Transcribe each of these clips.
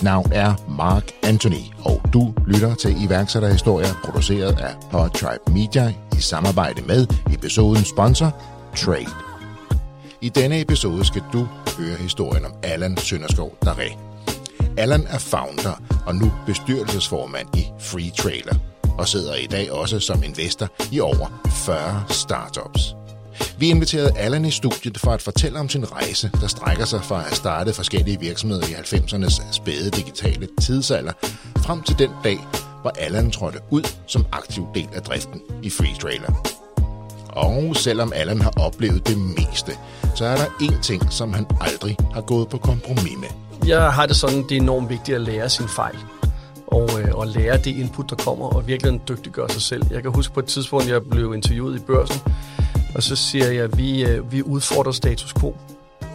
Mit navn er Mark Anthony, og du lytter til iværksætterhistorier produceret af Podtribe Media i samarbejde med episodens sponsor, Trade. I denne episode skal du høre historien om Allan Sønderskov Daré. Allan er founder og nu bestyrelsesformand i Free Trailer, og sidder i dag også som investor i over 40 startups. Vi inviterede Allan i studiet for at fortælle om sin rejse, der strækker sig fra at starte forskellige virksomheder i 90'ernes spæde digitale tidsalder, frem til den dag, hvor Allan trådte ud som aktiv del af driften i Free Trailer. Og selvom Allan har oplevet det meste, så er der én ting, som han aldrig har gået på kompromis med. Jeg har det sådan, det er enormt vigtigt at lære sin fejl. Og, øh, og lære det input, der kommer, og virkelig dygtiggøre sig selv. Jeg kan huske på et tidspunkt, jeg blev interviewet i børsen, og så siger jeg, at vi, øh, vi udfordrer status quo.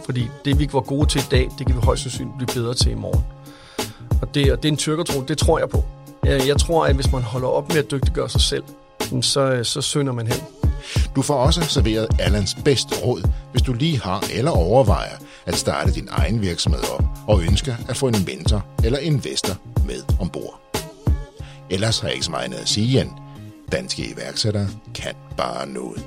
Fordi det, vi ikke var gode til i dag, det kan vi højst sandsynligt blive bedre til i morgen. Og det, og det er en tyrkertro, det tror jeg på. Jeg, jeg tror, at hvis man holder op med at dygtiggøre sig selv, så, øh, så sønder man hen. Du får også serveret Allans bedste råd, hvis du lige har eller overvejer at starte din egen virksomhed op og ønsker at få en mentor eller investor med ombord. Ellers har jeg ikke så meget andet at sige end, danske iværksættere kan bare noget.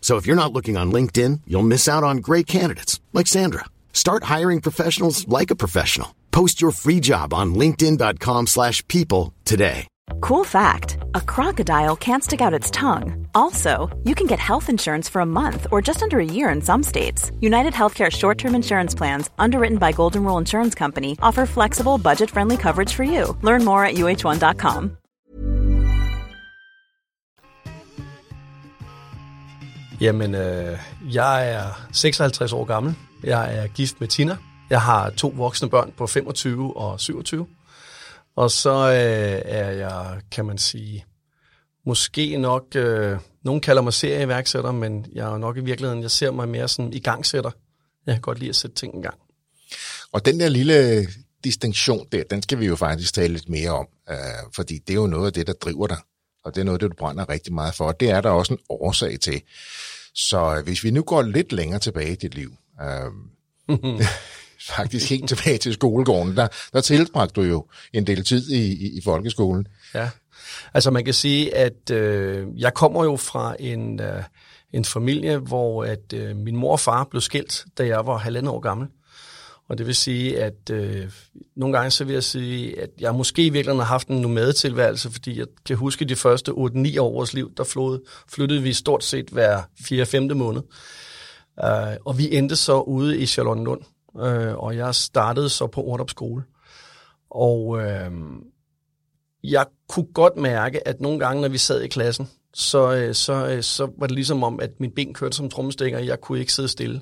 So if you're not looking on LinkedIn, you'll miss out on great candidates like Sandra. Start hiring professionals like a professional. Post your free job on linkedin.com/people today. Cool fact a crocodile can't stick out its tongue. Also, you can get health insurance for a month or just under a year in some states. United Healthcare short term insurance plans, underwritten by Golden Rule Insurance Company, offer flexible, budget friendly coverage for you. Learn more at uh1.com. Jamen, øh, jeg er 56 år gammel. Jeg er gift med Tina. Jeg har to voksne børn på 25 og 27. Og så øh, er jeg, kan man sige, måske nok, øh, nogen kalder mig serieværksætter, men jeg er nok i virkeligheden, jeg ser mig mere sådan igangsætter. Jeg kan godt lide at sætte ting i gang. Og den der lille distinktion der, den skal vi jo faktisk tale lidt mere om, øh, fordi det er jo noget af det, der driver dig, og det er noget det, du brænder rigtig meget for, og det er der også en årsag til. Så hvis vi nu går lidt længere tilbage i dit liv, øh, faktisk helt tilbage til skolegården, der, der tilbragte du jo en del tid i, i, i folkeskolen. Ja, altså man kan sige, at øh, jeg kommer jo fra en, øh, en familie, hvor at øh, min mor og far blev skilt, da jeg var halvandet år gammel. Og det vil sige, at øh, nogle gange så vil jeg sige, at jeg måske i virkeligheden har haft en nomadetilværelse, fordi jeg kan huske de første 8-9 år af vores liv, der flod, flyttede vi stort set hver 4-5. måned. Uh, og vi endte så ude i Charlottenlund, uh, og jeg startede så på Ordrup skole. Og uh, jeg kunne godt mærke, at nogle gange, når vi sad i klassen, så, uh, så, uh, så var det ligesom om, at min ben kørte som trommestikker, og jeg kunne ikke sidde stille.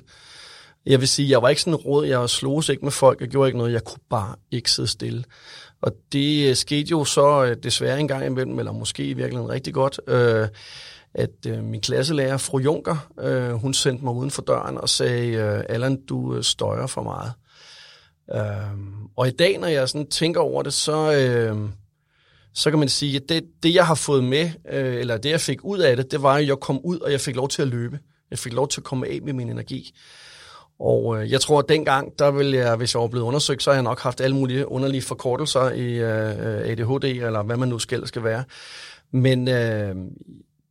Jeg vil sige, jeg var ikke sådan råd, jeg sloges ikke med folk, jeg gjorde ikke noget, jeg kunne bare ikke sidde stille. Og det øh, skete jo så øh, desværre en gang imellem, eller måske i virkeligheden rigtig godt, øh, at øh, min klasselærer, fru Junker, øh, hun sendte mig uden for døren og sagde, øh, Allan, du øh, støjer for meget. Øh, og i dag, når jeg sådan tænker over det, så, øh, så kan man sige, at det, det jeg har fået med, øh, eller det jeg fik ud af det, det var, at jeg kom ud, og jeg fik lov til at løbe. Jeg fik lov til at komme af med min energi. Og øh, jeg tror, at dengang, der ville jeg, hvis jeg var blevet undersøgt, så har jeg nok haft alle mulige underlige forkortelser i øh, øh ADHD, eller hvad man nu skal, skal være. Men øh,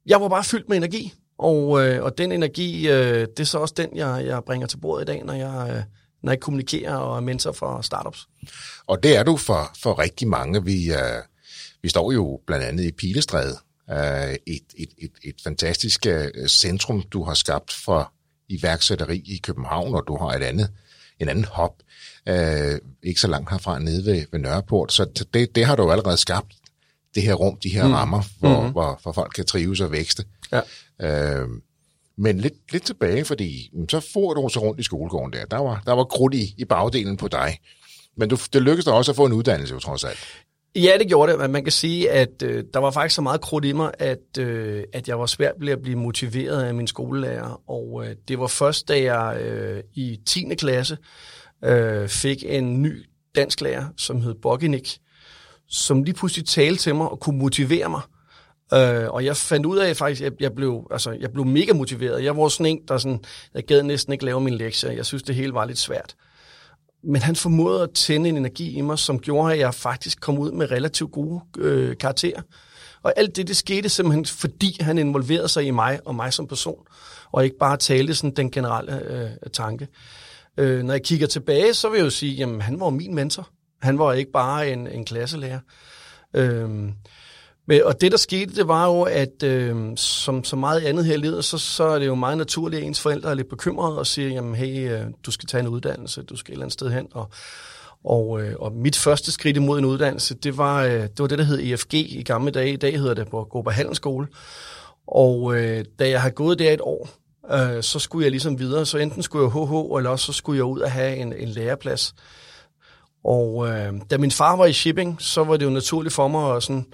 jeg var bare fyldt med energi, og, øh, og den energi, øh, det er så også den, jeg, jeg bringer til bordet i dag, når jeg, øh, når jeg kommunikerer og er mentor for startups. Og det er du for, for rigtig mange. Vi, øh, vi står jo blandt andet i Pilestræde, øh, et, et, et, et fantastisk øh, centrum, du har skabt for iværksætteri i København, og du har et andet, en anden hop, øh, ikke så langt herfra, nede ved, ved Nørreport. Så det, det har du jo allerede skabt, det her rum, de her mm. rammer, hvor, mm. hvor, hvor folk kan trives og vækste. Ja. Øh, men lidt, lidt tilbage, fordi så får du så rundt i skolegården der. Der var, der var krudt i, i bagdelen på dig. Men du, det lykkedes dig også at få en uddannelse, jo trods alt. Ja, det gjorde det. Men man kan sige, at øh, der var faktisk så meget krudt i mig, at, øh, at jeg var svært ved at blive motiveret af min skolelærer. Og øh, det var først, da jeg øh, i 10. klasse øh, fik en ny dansklærer, som hed Bogginik, som lige pludselig talte til mig og kunne motivere mig. Øh, og jeg fandt ud af faktisk, jeg, jeg blev, altså, jeg blev mega motiveret. Jeg var sådan en, der sådan, jeg gad næsten ikke lave min lektier. Jeg synes, det hele var lidt svært. Men han formåede at tænde en energi i mig, som gjorde, at jeg faktisk kom ud med relativt gode øh, karakterer. Og alt det, det skete simpelthen, fordi han involverede sig i mig og mig som person, og ikke bare talte sådan den generelle øh, tanke. Øh, når jeg kigger tilbage, så vil jeg jo sige, jamen han var min mentor. Han var ikke bare en, en klasselærer. Øh, men, og det, der skete, det var jo, at øh, som så meget andet her i livet, så, så er det jo meget naturligt, at ens forældre er lidt bekymrede og siger, jamen hey, øh, du skal tage en uddannelse, du skal et eller andet sted hen. Og, og, øh, og mit første skridt imod en uddannelse, det var, øh, det var det, der hed EFG i gamle dage. I dag hedder det på Gruppe Handelsskole. Og øh, da jeg har gået der et år, øh, så skulle jeg ligesom videre. Så enten skulle jeg HH, eller også så skulle jeg ud og have en, en læreplads. Og øh, da min far var i shipping, så var det jo naturligt for mig at sådan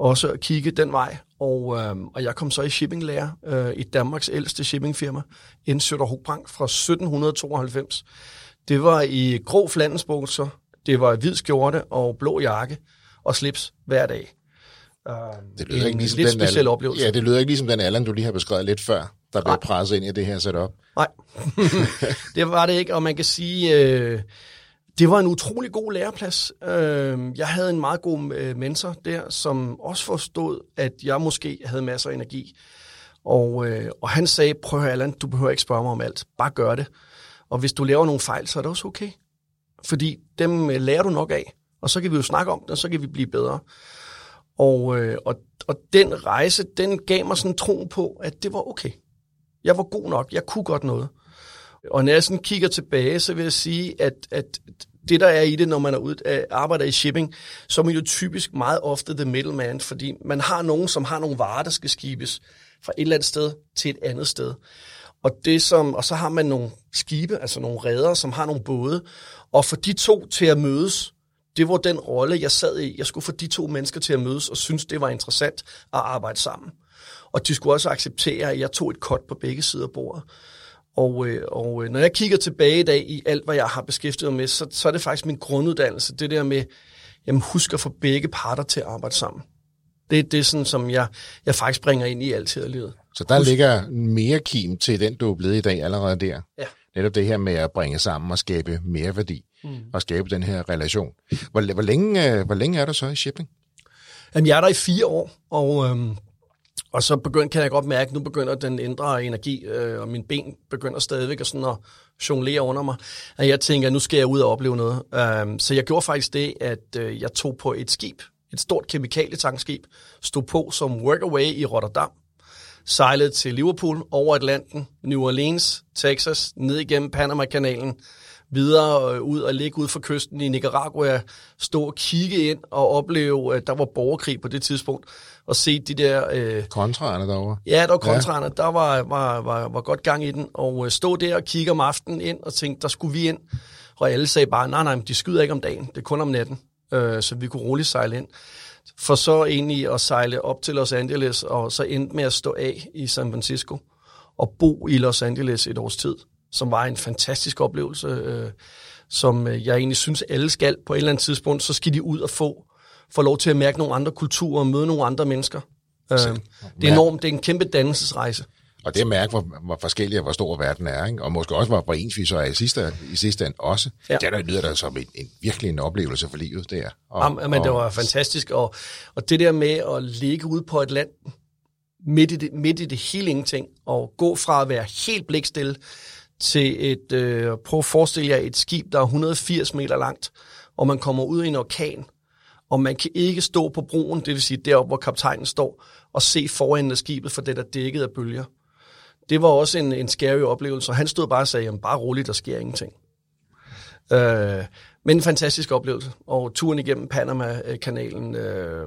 også at kigge den vej. Og, øh, og jeg kom så i shippinglærer øh, i Danmarks ældste shippingfirma, Indsøtter Hogbrang fra 1792. Det var i grå flandensbukser, det var hvid skjorte og blå jakke og slips hver dag. Uh, det lyder en ikke ligesom lidt den speciel Allan, oplevelse. Ja, det lyder ikke ligesom den Allan, du lige har beskrevet lidt før, der blev presset ind i det her setup. Nej, det var det ikke, og man kan sige, øh, det var en utrolig god læreplads. Øhm, jeg havde en meget god øh, mentor der, som også forstod, at jeg måske havde masser af energi. Og, øh, og han sagde, prøv at Allan, du behøver ikke spørge mig om alt. Bare gør det. Og hvis du laver nogle fejl, så er det også okay. Fordi dem øh, lærer du nok af. Og så kan vi jo snakke om det, og så kan vi blive bedre. Og, og, og den rejse, den gav mig sådan tro på, at det var okay. Jeg var god nok. Jeg kunne godt noget. Og når jeg sådan kigger tilbage, så vil jeg sige, at, at det, der er i det, når man er ude, øh, arbejder i shipping, så er man jo typisk meget ofte the middleman, fordi man har nogen, som har nogle varer, der skal skibes fra et eller andet sted til et andet sted. Og, det som, og så har man nogle skibe, altså nogle redder, som har nogle både. Og for de to til at mødes, det var den rolle, jeg sad i. Jeg skulle få de to mennesker til at mødes og synes, det var interessant at arbejde sammen. Og de skulle også acceptere, at jeg tog et kort på begge sider af bordet. Og, øh, og øh, når jeg kigger tilbage i dag i alt, hvad jeg har beskæftiget mig med, så, så er det faktisk min grunduddannelse. Det der med, jamen husk at få begge parter til at arbejde sammen. Det er det, sådan, som jeg, jeg faktisk bringer ind i altid i livet. Så der husk. ligger mere kim til den, du er blevet i dag allerede der. Ja. Netop det her med at bringe sammen og skabe mere værdi. Mm. Og skabe den her relation. Hvor, hvor, længe, øh, hvor længe er du så i shipping? Jamen, jeg er der i fire år, og øhm, og så begynd, kan jeg godt mærke, at nu begynder den indre energi, øh, og min ben begynder stadigvæk at, sådan at jonglere under mig. Og jeg tænker, at nu skal jeg ud og opleve noget. Um, så jeg gjorde faktisk det, at øh, jeg tog på et skib, et stort kemikalietankskib, stod på som workaway i Rotterdam, sejlede til Liverpool, over Atlanten, New Orleans, Texas, ned igennem Panama-kanalen, videre øh, ud og ligge ud for kysten i Nicaragua, stå og kigge ind og opleve, at der var borgerkrig på det tidspunkt, og se de der... Øh, kontraerne derovre. Ja, der var kontraerne. Ja. Der var, var, var, var godt gang i den. Og øh, stå der og kigge om aftenen ind og tænke, der skulle vi ind. Og alle sagde bare, nej, nej, de skyder ikke om dagen. Det er kun om natten. Øh, så vi kunne roligt sejle ind. For så egentlig at sejle op til Los Angeles, og så endte med at stå af i San Francisco og bo i Los Angeles et års tid, som var en fantastisk oplevelse, øh, som øh, jeg egentlig synes, alle skal på et eller andet tidspunkt, så skal de ud og få får lov til at mærke nogle andre kulturer og møde nogle andre mennesker. Øh, det er enormt, det er en kæmpe dannelsesrejse. Og det at mærke, hvor, hvor forskellig og hvor stor verden er, ikke? og måske også, hvor, hvor ens vi så er i sidste, i sidste ende også. Ja. Det der lyder der som en, en, virkelig en oplevelse for livet der. Og, Jamen, men det var fantastisk, og, og det der med at ligge ude på et land, midt i det, midt i det hele ingenting, og gå fra at være helt blikstille til et, øh, prøv at forestille jer et skib, der er 180 meter langt, og man kommer ud i en orkan, og man kan ikke stå på broen, det vil sige deroppe, hvor kaptajnen står, og se foran af skibet, for det er dækket af bølger. Det var også en, en scary oplevelse, og han stod bare og sagde, jamen bare roligt, der sker ingenting. Øh, men en fantastisk oplevelse, og turen igennem Panama-kanalen øh,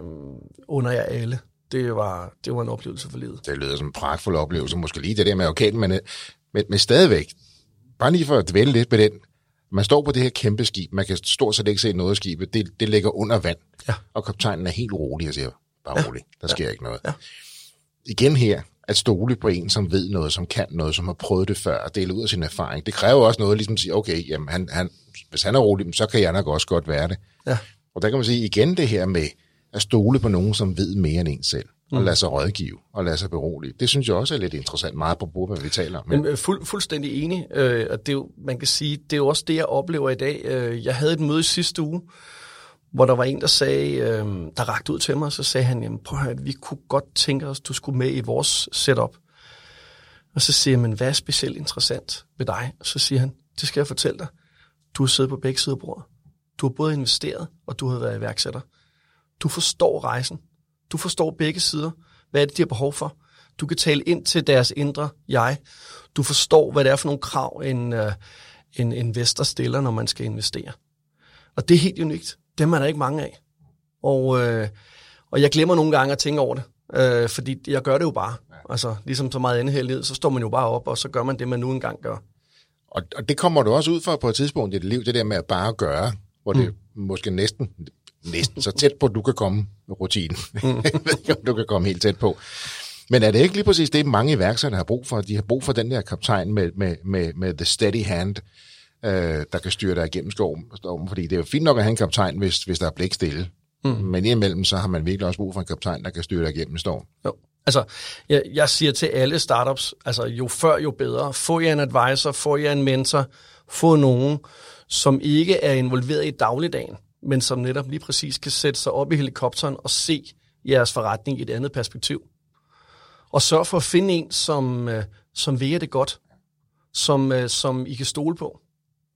under jer alle, det var, det var en oplevelse for livet. Det lyder som en pragtfuld oplevelse, måske lige det der med orkanen, men, øh, men, men stadigvæk, bare lige for at dvæle lidt med den, man står på det her kæmpe skib, man kan stort set ikke se noget af skibet, det, det ligger under vand, Ja. og kaptajnen er helt rolig og siger, bare Ja. rolig, der sker ikke noget. Ja. Igen her, at stole på en, som ved noget, som kan noget, som har prøvet det før, og dele ud af sin erfaring, det kræver også noget, ligesom at sige, okay, jamen, han, han, hvis han er rolig, så kan jeg nok også godt være det. Ja. Og der kan man sige igen det her med at stole på nogen, som ved mere end en selv, og Mm. lade sig rådgive, og lade sig berolige. Det synes jeg også er lidt interessant, meget på hvad vi taler om. Men øh, fuld, fuldstændig enig, øh, og det er jo, man kan sige, det er jo også det, jeg oplever i dag. Øh, jeg havde et møde i sidste uge, hvor der var en, der sagde, øh, der rakte ud til mig, og så sagde han, jamen prøv at høre, vi kunne godt tænke os, du skulle med i vores setup. Og så siger jeg, men hvad er specielt interessant ved dig? Og så siger han, det skal jeg fortælle dig. Du har siddet på begge sider af bordet. Du har både investeret, og du har været iværksætter. Du forstår rejsen. Du forstår begge sider. Hvad er det, de har behov for? Du kan tale ind til deres indre jeg. Du forstår, hvad det er for nogle krav, en, uh, en investor stiller, når man skal investere. Og det er helt unikt. Dem er der ikke mange af. Og, øh, og jeg glemmer nogle gange at tænke over det. Øh, fordi jeg gør det jo bare. Altså, ligesom så meget andet her i livet, så står man jo bare op, og så gør man det, man nu engang gør. Og, og det kommer du også ud for på et tidspunkt i dit liv, det der med at bare gøre, hvor det mm. måske næsten, næsten så tæt på, at du kan komme med rutinen. Mm. jeg ved ikke, om du kan komme helt tæt på. Men er det ikke lige præcis det, mange iværksættere har brug for? De har brug for den der kaptajn med, med, med, med the steady hand, øh, der kan styre dig igennem stormen, stormen. Fordi det er jo fint nok at have en kaptajn, hvis, hvis der er blik stille. Mm. Men indimellem, så har man virkelig også brug for en kaptajn, der kan styre dig igennem storm. Jo. Altså, jeg, jeg siger til alle startups, altså jo før, jo bedre. Få jer en advisor, få jer en mentor, få nogen, som ikke er involveret i dagligdagen, men som netop lige præcis kan sætte sig op i helikopteren og se jeres forretning i et andet perspektiv. Og sørg for at finde en, som, øh, som ved det godt, som, øh, som I kan stole på.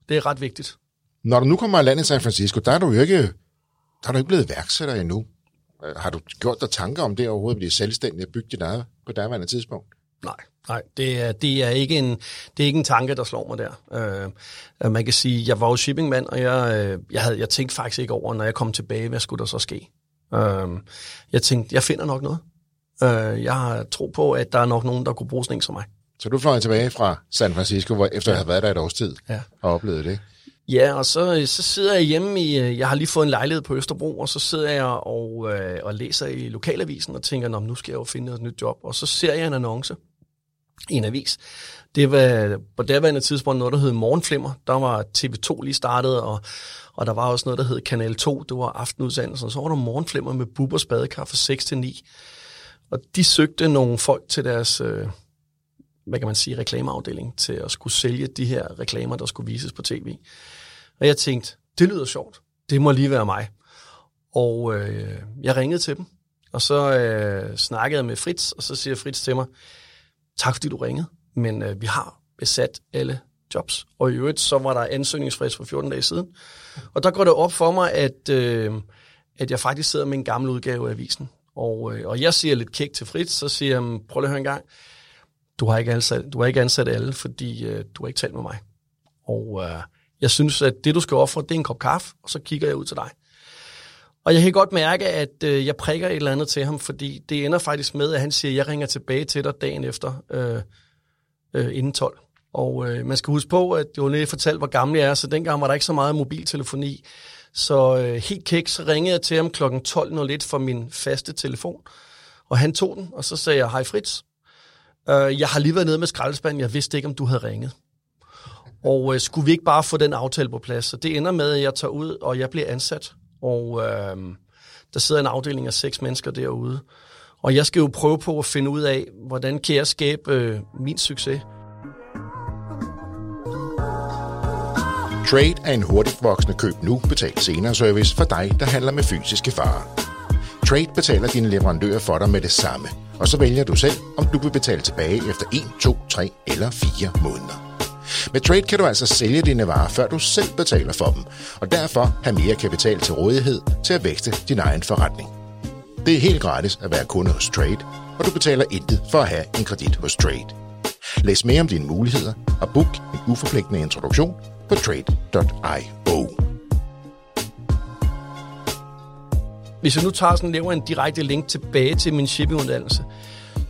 Det er ret vigtigt. Når du nu kommer i land i San Francisco, der er du jo ikke, der er du ikke blevet iværksætter endnu. Øh, Har du gjort dig tanker om det overhovedet at blive selvstændig og bygge dit eget på daværende tidspunkt? Nej, nej, det er, det er, ikke, en, det er ikke en tanke, der slår mig der. Øh, man kan sige, jeg var jo shippingmand, og jeg, øh, jeg, havde, jeg tænkte faktisk ikke over, når jeg kom tilbage, hvad skulle der så ske? Øh, jeg tænkte, jeg finder nok noget. Øh, jeg har tro på, at der er nok nogen, der kunne bruge sådan en som mig. Så du fløj tilbage fra San Francisco, hvor efter at have været der et års tid Ja. og oplevet det. Ja, og så, så sidder jeg hjemme i, øh, jeg har lige fået en lejlighed på Østerbro, og så sidder jeg og, øh, og læser i lokalavisen og tænker, Nå, nu skal jeg jo finde et nyt job. Og så ser jeg en annonce i en avis. Det var på daværende tidspunkt noget, der hed Morgenflimmer. Der var TV2 lige startet, og, og der var også noget, der hed Kanal 2. Det var aftenudsendelsen. Så var der Morgenflimmer med Bubbers badekar fra 6 til 9. Og de søgte nogle folk til deres, øh, hvad kan man sige, reklameafdeling, til at skulle sælge de her reklamer, der skulle vises på tv. Og jeg tænkte, det lyder sjovt. Det må lige være mig. Og øh, jeg ringede til dem, og så øh, snakkede jeg med Fritz, og så siger Fritz til mig, tak fordi du ringede, men øh, vi har besat alle jobs. Og i øvrigt, så var der ansøgningsfrist for 14 dage siden. Og der går det op for mig, at, øh, at jeg faktisk sidder med en gammel udgave af avisen. Og, øh, og jeg siger lidt kæk til Fritz, så siger jeg, mm, prøv lige at høre en gang, du har ikke ansat, du har ikke ansat alle, fordi øh, du har ikke talt med mig. Og øh, jeg synes, at det, du skal ofre, det er en kop kaffe, og så kigger jeg ud til dig. Og jeg kan godt mærke, at øh, jeg prikker et eller andet til ham, fordi det ender faktisk med, at han siger, at jeg ringer tilbage til dig dagen efter, øh, øh, inden 12. Og øh, man skal huske på, at jeg lige fortalt, hvor gammel jeg er, så dengang var der ikke så meget mobiltelefoni. Så øh, helt kæk, så ringede jeg til ham kl. 12.01 fra min faste telefon. Og han tog den, og så sagde jeg, hej Fritz. Øh, jeg har lige været nede med skraldespanden, jeg vidste ikke, om du havde ringet. Og øh, skulle vi ikke bare få den aftale på plads? Så det ender med, at jeg tager ud, og jeg bliver ansat. Og øh, der sidder en afdeling af seks mennesker derude. Og jeg skal jo prøve på at finde ud af, hvordan kan jeg skabe øh, min succes. Trade er en hurtigt voksende køb nu, betalt senere service for dig, der handler med fysiske varer. Trade betaler dine leverandører for dig med det samme, og så vælger du selv, om du vil betale tilbage efter 1, 2, 3 eller 4 måneder. Med Trade kan du altså sælge dine varer, før du selv betaler for dem, og derfor have mere kapital til rådighed til at vækste din egen forretning. Det er helt gratis at være kunde hos Trade, og du betaler intet for at have en kredit hos Trade. Læs mere om dine muligheder og book en uforpligtende introduktion på trade.io. Hvis jeg nu tager sådan, laver en direkte link tilbage til min shippinguddannelse,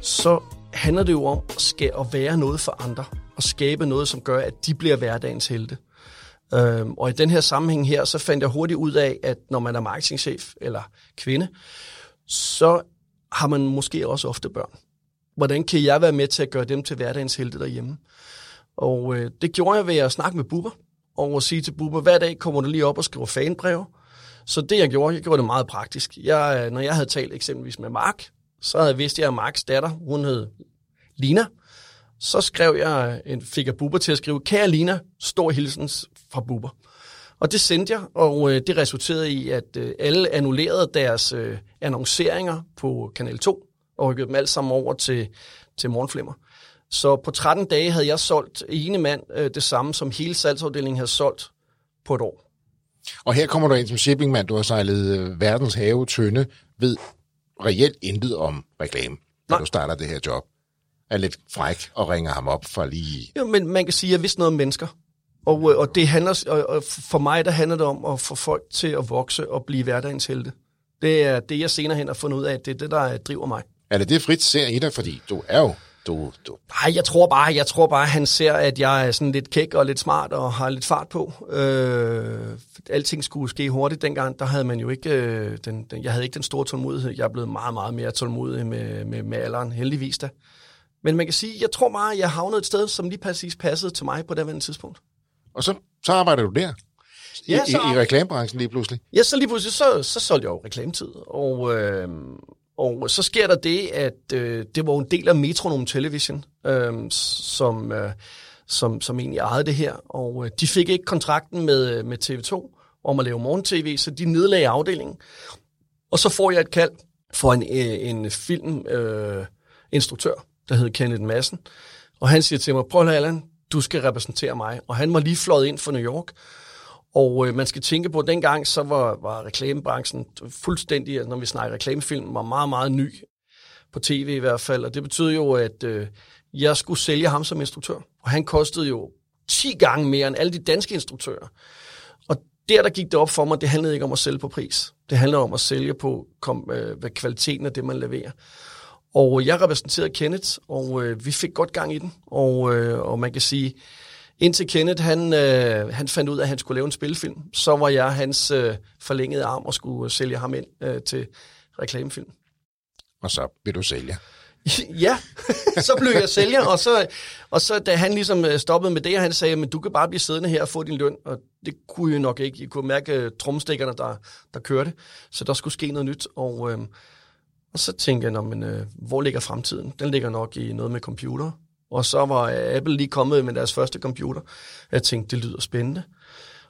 så handler det jo om at, skal, at være noget for andre, og skabe noget, som gør, at de bliver hverdagens helte. Øhm, og i den her sammenhæng her, så fandt jeg hurtigt ud af, at når man er marketingchef eller kvinde, så har man måske også ofte børn. Hvordan kan jeg være med til at gøre dem til hverdagens helte derhjemme? Og øh, det gjorde jeg ved at snakke med Bubber, og at sige til Bubber, hver dag kommer du lige op og skriver fanbreve. Så det jeg gjorde, jeg gjorde det meget praktisk. Jeg, øh, når jeg havde talt eksempelvis med Mark, så havde jeg vidst, at jeg Marks datter, hun hed Lina. Så skrev jeg, en, fik jeg Bubber til at skrive, kære Lina, stor hilsens fra Bubber. Og det sendte jeg, og øh, det resulterede i, at øh, alle annullerede deres øh, annonceringer på Kanal 2, og rykkede dem alle sammen over til, til Morgenflimmer. Så på 13 dage havde jeg solgt ene mand øh, det samme, som hele salgsafdelingen havde solgt på et år. Og her kommer du ind som shippingmand, du har sejlet øh, verdens have tynde, ved reelt intet om reklame, når du starter det her job. Er lidt fræk og ringer ham op for lige... Jo, men man kan sige, at jeg vidste noget om mennesker. Og, øh, og, det handler, og, for mig, der handler det om at få folk til at vokse og blive hverdagens helte. Det er det, jeg senere hen har fundet ud af, det er det, der driver mig. Er det det, Fritz ser i dig? Fordi du er jo... Du, du, Nej, jeg tror bare, jeg tror bare, han ser, at jeg er sådan lidt kæk og lidt smart og har lidt fart på. Øh, alting skulle ske hurtigt dengang. Der havde man jo ikke øh, den, den, jeg havde ikke den store tålmodighed. Jeg er blevet meget, meget mere tålmodig med, med, med alderen, heldigvis da. Men man kan sige, jeg tror at jeg havnede et sted, som lige præcis passede til mig på det tidspunkt. og så, så arbejder du der. I, Ja, så- i, i reklamebranchen lige pludselig. Ja, så lige pludselig, så, så solgte jeg jo reklametid. Og, øh, og så sker der det, at øh, det var en del af Metronom Television, øh, som, øh, som, som egentlig ejede det her. Og øh, de fik ikke kontrakten med, med TV2 om at lave morgen-tv, så de nedlagde afdelingen. Og så får jeg et kald for en, øh, en filminstruktør, øh, instruktør, der hed Kenneth Madsen. Og han siger til mig, prøv at Allan, du skal repræsentere mig. Og han var lige fløjet ind fra New York. Og øh, man skal tænke på, at dengang så var, var reklamebranchen fuldstændig, altså, når vi snakker reklamefilm, var meget, meget ny på tv i hvert fald. Og det betød jo, at øh, jeg skulle sælge ham som instruktør. Og han kostede jo 10 gange mere end alle de danske instruktører. Og der, der gik det op for mig, det handlede ikke om at sælge på pris. Det handlede om at sælge på kom, øh, hvad kvaliteten af det, man leverer. Og jeg repræsenterede Kenneth, og øh, vi fik godt gang i den. Og, øh, og man kan sige, indtil Kenneth han, øh, han fandt ud af, at han skulle lave en spilfilm, så var jeg hans øh, forlængede arm og skulle øh, sælge ham ind øh, til reklamefilm. Og så vil du sælge. ja, så blev jeg sælger, og så, og så da han ligesom øh, stoppede med det, og han sagde, men du kan bare blive siddende her og få din løn, og det kunne jeg nok ikke. Jeg kunne mærke øh, trommestikkerne, der, der kørte, så der skulle ske noget nyt, og, øh, og så tænkte jeg, Nå, men, øh, hvor ligger fremtiden? Den ligger nok i noget med computer. Og så var øh, Apple lige kommet med deres første computer. Jeg tænkte, det lyder spændende.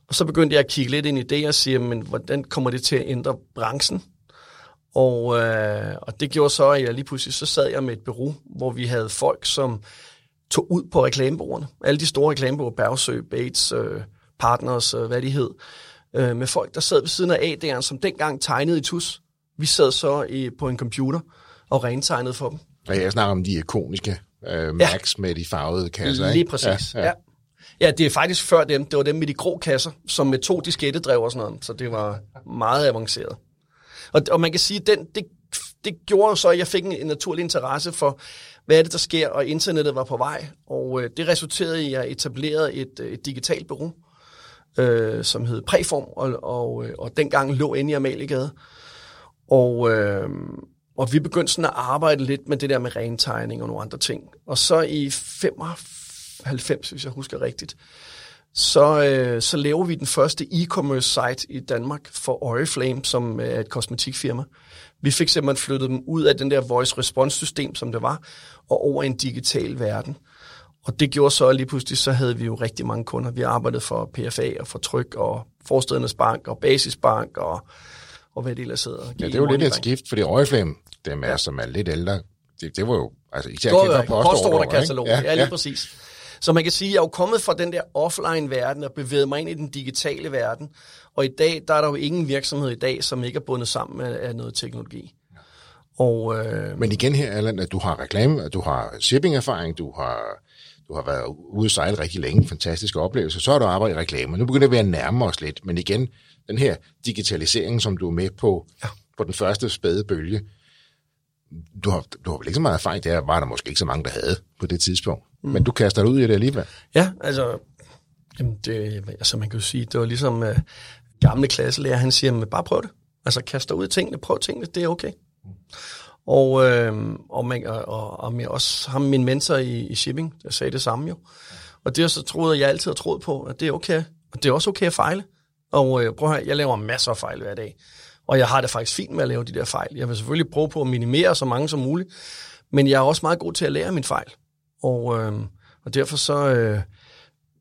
Og så begyndte jeg at kigge lidt ind i det og sige, men hvordan kommer det til at ændre branchen? Og, øh, og det gjorde så, at jeg lige pludselig så sad jeg med et bureau, hvor vi havde folk, som tog ud på reklamebordene. Alle de store reklamebureauer, Bergsø, Bates, øh, Partners, øh, hvad de hed. Øh, med folk, der sad ved siden af AD'eren, som dengang tegnede i tus. Vi sad så i, på en computer og rentegnede for dem. Og jeg snakker om de ikoniske øh, Max ja. med de farvede kasser. Lige ikke? præcis, ja. ja. Ja, det er faktisk før dem. Det var dem med de grå kasser, som med to diskettedrev og sådan noget. Så det var meget avanceret. Og, og man kan sige, den, det, det gjorde så, at jeg fik en, en naturlig interesse for, hvad er det, der sker, og internettet var på vej. Og øh, det resulterede i, at jeg etablerede et, øh, et digitalt bureau, øh, som hed Præform, og, og, øh, og dengang lå inde i Amaliegade. Og, øh, og vi begyndte sådan at arbejde lidt med det der med rentegning og nogle andre ting. Og så i 95, hvis jeg husker rigtigt, så, øh, så laver vi den første e-commerce site i Danmark for Oriflame, som øh, er et kosmetikfirma. Vi fik simpelthen flyttet dem ud af den der voice response system, som det var, og over i en digital verden. Og det gjorde så, at lige pludselig så havde vi jo rigtig mange kunder. Vi arbejdede for PFA og for Tryk og Forstedernes Bank og Basisbank og, og hvad det ellers hedder. Ja, det er jo lidt et skift, fordi Oriflame, dem er, ja. som er lidt ældre, det, det var jo, altså især kendt var fra jo postorderkatalog, ikke? ja, ja, lige ja. præcis. Så man kan sige, at jeg er jo kommet fra den der offline-verden og bevæget mig ind i den digitale verden. Og i dag, der er der jo ingen virksomhed i dag, som ikke er bundet sammen af, af noget teknologi. Og, øh, Men igen her, Allan, at du har reklame, at du har shipping-erfaring, du har, du har været ude at sejle rigtig længe, fantastiske oplevelser, så har du arbejdet i reklame. Nu begynder vi at nærme os lidt, men igen, den her digitalisering, som du er med på, ja. på den første spæde bølge, du har, du har vel ikke så meget erfaring, der var der måske ikke så mange, der havde på det tidspunkt. Mm. Men du kaster dig ud i det alligevel. Ja, altså Jamen, det, altså man kan jo sige, det var ligesom uh, gamle klasselærer, han siger, men bare prøv det. Altså kast dig ud i tingene, prøv tingene, det er okay. Og, øh, og, man, og, og, med også ham, min mentor i, i shipping, der sagde det samme jo. Og det har så troet, jeg altid har troet på, at det er okay. Og det er også okay at fejle. Og øh, prøv at høre, jeg laver masser af fejl hver dag. Og jeg har det faktisk fint med at lave de der fejl. Jeg vil selvfølgelig prøve på at minimere så mange som muligt. Men jeg er også meget god til at lære min fejl. Og, øh, og derfor så... Øh,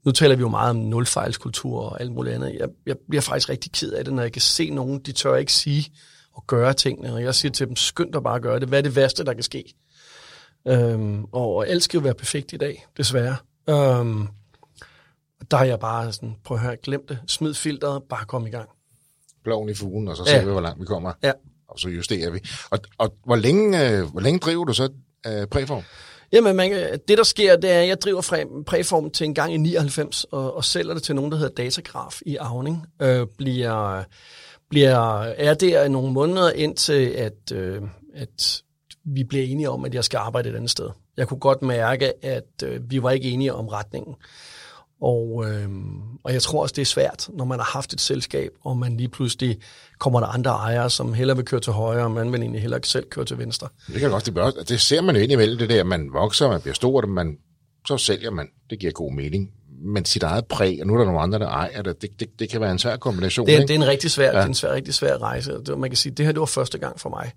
nu taler vi jo meget om nulfejlskultur og alt muligt andet. Jeg, jeg bliver faktisk rigtig ked af det, når jeg kan se nogen, de tør ikke sige og gøre tingene. Og jeg siger til dem, skynd dig bare at gøre det. Hvad er det værste, der kan ske? Øhm, og alt skal jo være perfekt i dag, desværre. Øhm, der har jeg bare sådan, prøv at høre, glem det. Smid filteret, bare kom i gang. Bloven i fugen, og så ser ja. vi, hvor langt vi kommer. Ja. Og så justerer vi. Og, og hvor, længe, øh, hvor længe driver du så øh, præform? Jamen, man, det der sker, det er, at jeg driver præform til en gang i 99, og, og sælger det til nogen, der hedder Datagraf i Avning. Øh, bliver, bliver, er der i nogle måneder indtil, at, øh, at vi bliver enige om, at jeg skal arbejde et andet sted. Jeg kunne godt mærke, at øh, vi var ikke enige om retningen. Og, øh, og jeg tror også, det er svært, når man har haft et selskab, og man lige pludselig kommer der andre ejere, som heller vil køre til højre, og man vil egentlig heller selv køre til venstre. Det kan godt, det, også, det ser man jo ind imellem, det der, man vokser, man bliver stor, man, så sælger man. Det giver god mening. Men sit ejet præg, og nu er der nogle andre, der ejer det, det, det, det kan være en svær kombination. Det er, ikke? det er en rigtig svær, ja. det er en svær, rigtig svær rejse. Det, man kan sige, det her det var første gang for mig.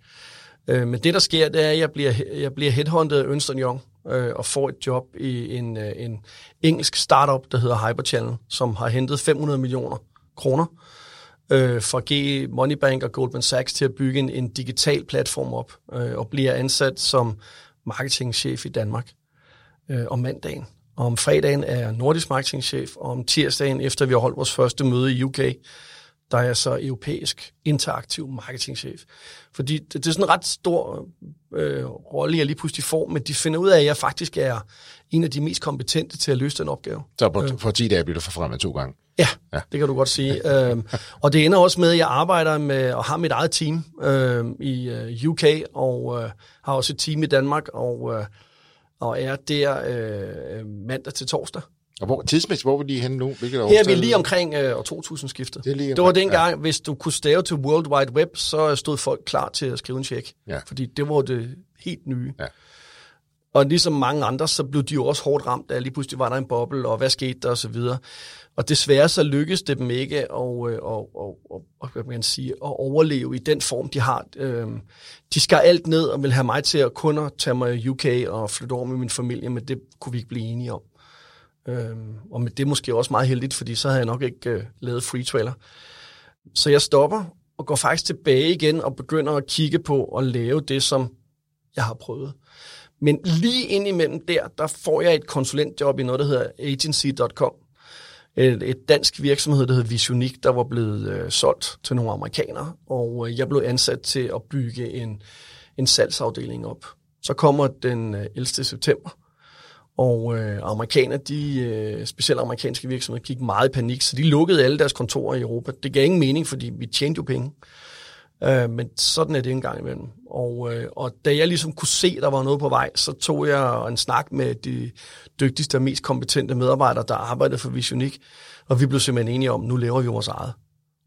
Øh, men det, der sker, det er, at jeg bliver, jeg bliver headhunted af Ernst Young øh, og får et job i en, øh, en engelsk startup, der hedder Hyperchannel, som har hentet 500 millioner kroner øh, fra G Moneybank og Goldman Sachs til at bygge en, en digital platform op øh, og bliver ansat som marketingchef i Danmark øh, om mandagen. Om fredagen er jeg nordisk marketingchef, og om tirsdagen, efter vi har holdt vores første møde i UK, der er jeg så europæisk interaktiv marketingchef. Fordi det, det er sådan en ret stor øh, rolle, jeg lige pludselig får, men de finder ud af, at jeg faktisk er en af de mest kompetente til at løse den opgave. Så på, øh. på 10 dage bliver du forfremmet to gange? Ja, ja, det kan du godt sige. øhm, og det ender også med, at jeg arbejder med og har mit eget team øh, i uh, UK, og øh, har også et team i Danmark, og, øh, og er der øh, mandag til torsdag. Og hvor, tidsmæssigt, hvor er vi lige henne nu? Hvilket Her er vi lige omkring øh, år 2000-skiftet. Det, det var dengang, ja. hvis du kunne stave til World Wide Web, så stod folk klar til at skrive en check. Ja. Fordi det var det helt nye. Ja. Og ligesom mange andre, så blev de jo også hårdt ramt af, lige pludselig var der en boble, og hvad skete der, og så videre. Og desværre så lykkedes det dem ikke at, og, og, og, og, hvad man sige, at overleve i den form, de har. Øhm, de skar alt ned og ville have mig til at kun at tage mig i UK og flytte over med min familie, men det kunne vi ikke blive enige om. Øhm, og og det er måske også meget heldigt, fordi så havde jeg nok ikke øh, lavet free trailer. Så jeg stopper og går faktisk tilbage igen og begynder at kigge på at lave det, som jeg har prøvet. Men lige ind imellem der, der får jeg et konsulentjob i noget, der hedder agency.com. Et, et dansk virksomhed, der hedder Visionik, der var blevet øh, solgt til nogle amerikanere, og øh, jeg blev ansat til at bygge en, en salgsafdeling op. Så kommer den øh, 11. september, og øh, amerikanere, de, øh, specielt amerikanske virksomheder, gik meget i panik, så de lukkede alle deres kontorer i Europa. Det gav ingen mening, fordi vi tjente jo penge. Øh, Øh, men sådan er det en gang imellem. Og, øh, og da jeg ligesom kunne se, at der var noget på vej, så tog jeg en snak med de dygtigste og mest kompetente medarbejdere, der arbejdede for Visionik, og vi blev simpelthen enige om, at nu laver vi vores eget.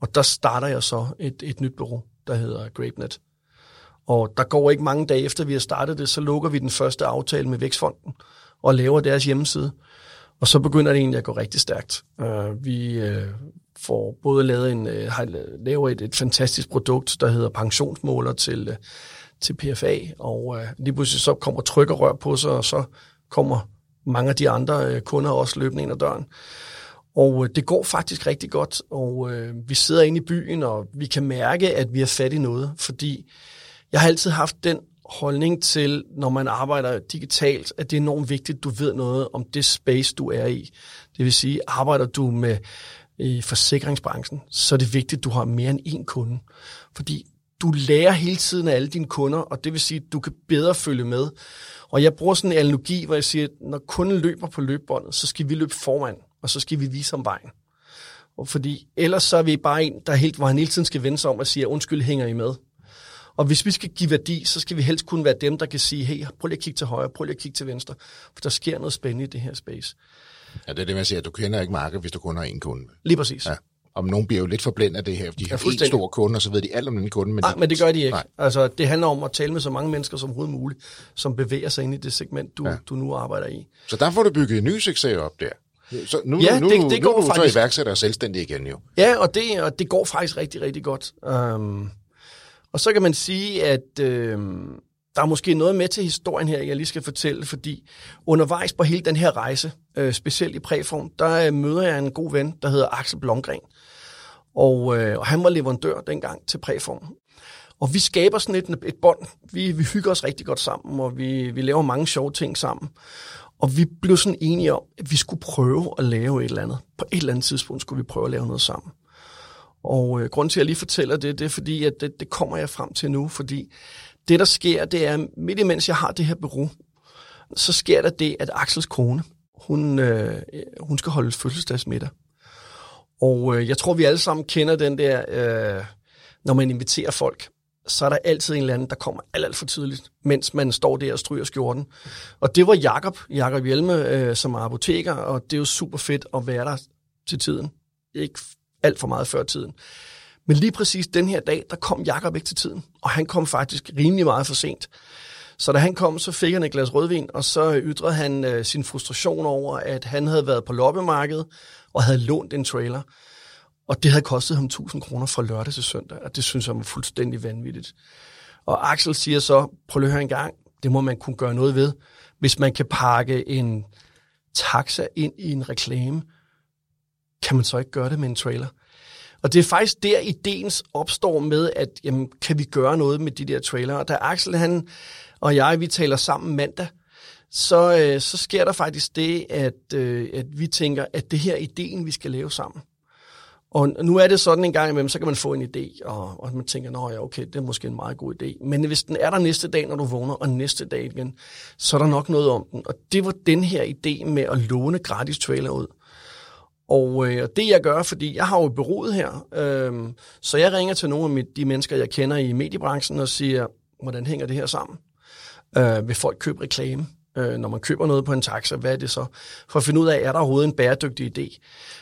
Og der starter jeg så et, et nyt bureau, der hedder GrapeNet. Og der går ikke mange dage efter, vi har startet det, så lukker vi den første aftale med Vækstfonden og laver deres hjemmeside. Og så begynder det egentlig at gå rigtig stærkt. Uh, vi uh, får både lavet en, øh, har laver et, et fantastisk produkt, der hedder pensionsmåler til, øh, til PFA, og øh, lige pludselig så kommer tryk og rør på sig, og så kommer mange af de andre kunder også løbende ind ad døren. Og det går faktisk rigtig godt, og vi sidder inde i byen, og vi kan mærke, at vi er fat i noget, fordi jeg har altid haft den holdning til, når man arbejder digitalt, at det er enormt vigtigt, at du ved noget om det space, du er i. Det vil sige, arbejder du med i forsikringsbranchen, så er det vigtigt, at du har mere end én kunde. Fordi du lærer hele tiden af alle dine kunder, og det vil sige, at du kan bedre følge med. Og jeg bruger sådan en analogi, hvor jeg siger, at når kunden løber på løbebåndet, så skal vi løbe foran, og så skal vi vise om vejen. Og fordi ellers så er vi bare en, der helt, hvor han hele tiden skal vende sig om og sige, undskyld, hænger I med? Og hvis vi skal give værdi, så skal vi helst kun være dem, der kan sige, hey, prøv lige at kigge til højre, prøv lige at kigge til venstre, for der sker noget spændende i det her space. Ja, det er det, man siger, at du kender ikke markedet, hvis du kun har én kunde. Lige præcis. Ja. Om nogen bliver jo lidt forblændet af det her, de har en fuldstændig. stor kunde, og så ved de alt om den kunde. Men Nej, men det gør de ikke. Nej. Altså, det handler om at tale med så mange mennesker som overhovedet muligt, som bevæger sig ind i det segment, du, Ja. ja. du nu arbejder i. Så der får du bygget en ny succes op der. Så nu, Ja, nu, det- nu, det nu går du faktisk. så iværksætter og selvstændig igen jo. Ja, og det, og det går faktisk rigtig, rigtig godt. Um, og så kan man sige, at øhm, der er måske noget med til historien her, jeg lige skal fortælle, fordi undervejs på hele den her rejse, øh, specielt i præform, der øh, møder jeg en god ven, der hedder Axel Blomgren. Og, øh, og han var leverandør dengang til præform. Og vi skaber sådan et, et bånd. Vi, vi hygger os rigtig godt sammen, og vi, vi laver mange sjove ting sammen. Og vi blev sådan enige om, at vi skulle prøve at lave et eller andet. På et eller andet tidspunkt skulle vi prøve at lave noget sammen. Og øh, grunden til, at jeg lige fortæller det, det er fordi, at det, det kommer jeg frem til nu. Fordi det, der sker, det er, midt imens jeg har det her bureau, så sker der det, at Axels kone, hun, øh, hun skal holde fødselsdagsmiddag. Og øh, jeg tror, vi alle sammen kender den der, øh, når man inviterer folk, så er der altid en eller anden, der kommer alt, alt for tidligt, mens man står der og stryger skjorten. Og det var Jakob, Jakob Hjelme, øh, som er apoteker, og det er jo super fedt at være der til tiden. Ikke alt for meget før tiden. Men lige præcis den her dag, der kom Jakob ikke til tiden, og han kom faktisk rimelig meget for sent. Så da han kom, så fik han et glas rødvin, og så ytrede han øh, sin frustration over, at han havde været på loppemarkedet og havde lånt en trailer. Og det havde kostet ham 1000 kroner fra lørdag til søndag, og det synes jeg var fuldstændig vanvittigt. Og Axel siger så, prøv lige at høre en gang, det må man kunne gøre noget ved. Hvis man kan pakke en taxa ind i en reklame, kan man så ikke gøre det med en trailer? Og det er faktisk der, ideens opstår med, at jamen, kan vi gøre noget med de der trailere? Og da Axel han, og jeg, vi taler sammen mandag, så, øh, så sker der faktisk det, at, øh, at vi tænker, at det her er ideen, vi skal lave sammen. Og nu er det sådan en gang imellem, så kan man få en idé, og, og man tænker, nå ja, okay, det er måske en meget god idé. Men hvis den er der næste dag, når du vågner, og næste dag igen, så er der nok noget om den. Og det var den her idé med at låne gratis trailer ud. Og øh, og det jeg gør, fordi jeg har jo bureauet her, øh, så jeg ringer til nogle af mit, de mennesker, jeg kender i mediebranchen og siger, hvordan hænger det her sammen? Øh, vil folk købe reklame? Øh, når man køber noget på en taxa, hvad er det så? For at finde ud af, er der overhovedet en bæredygtig idé?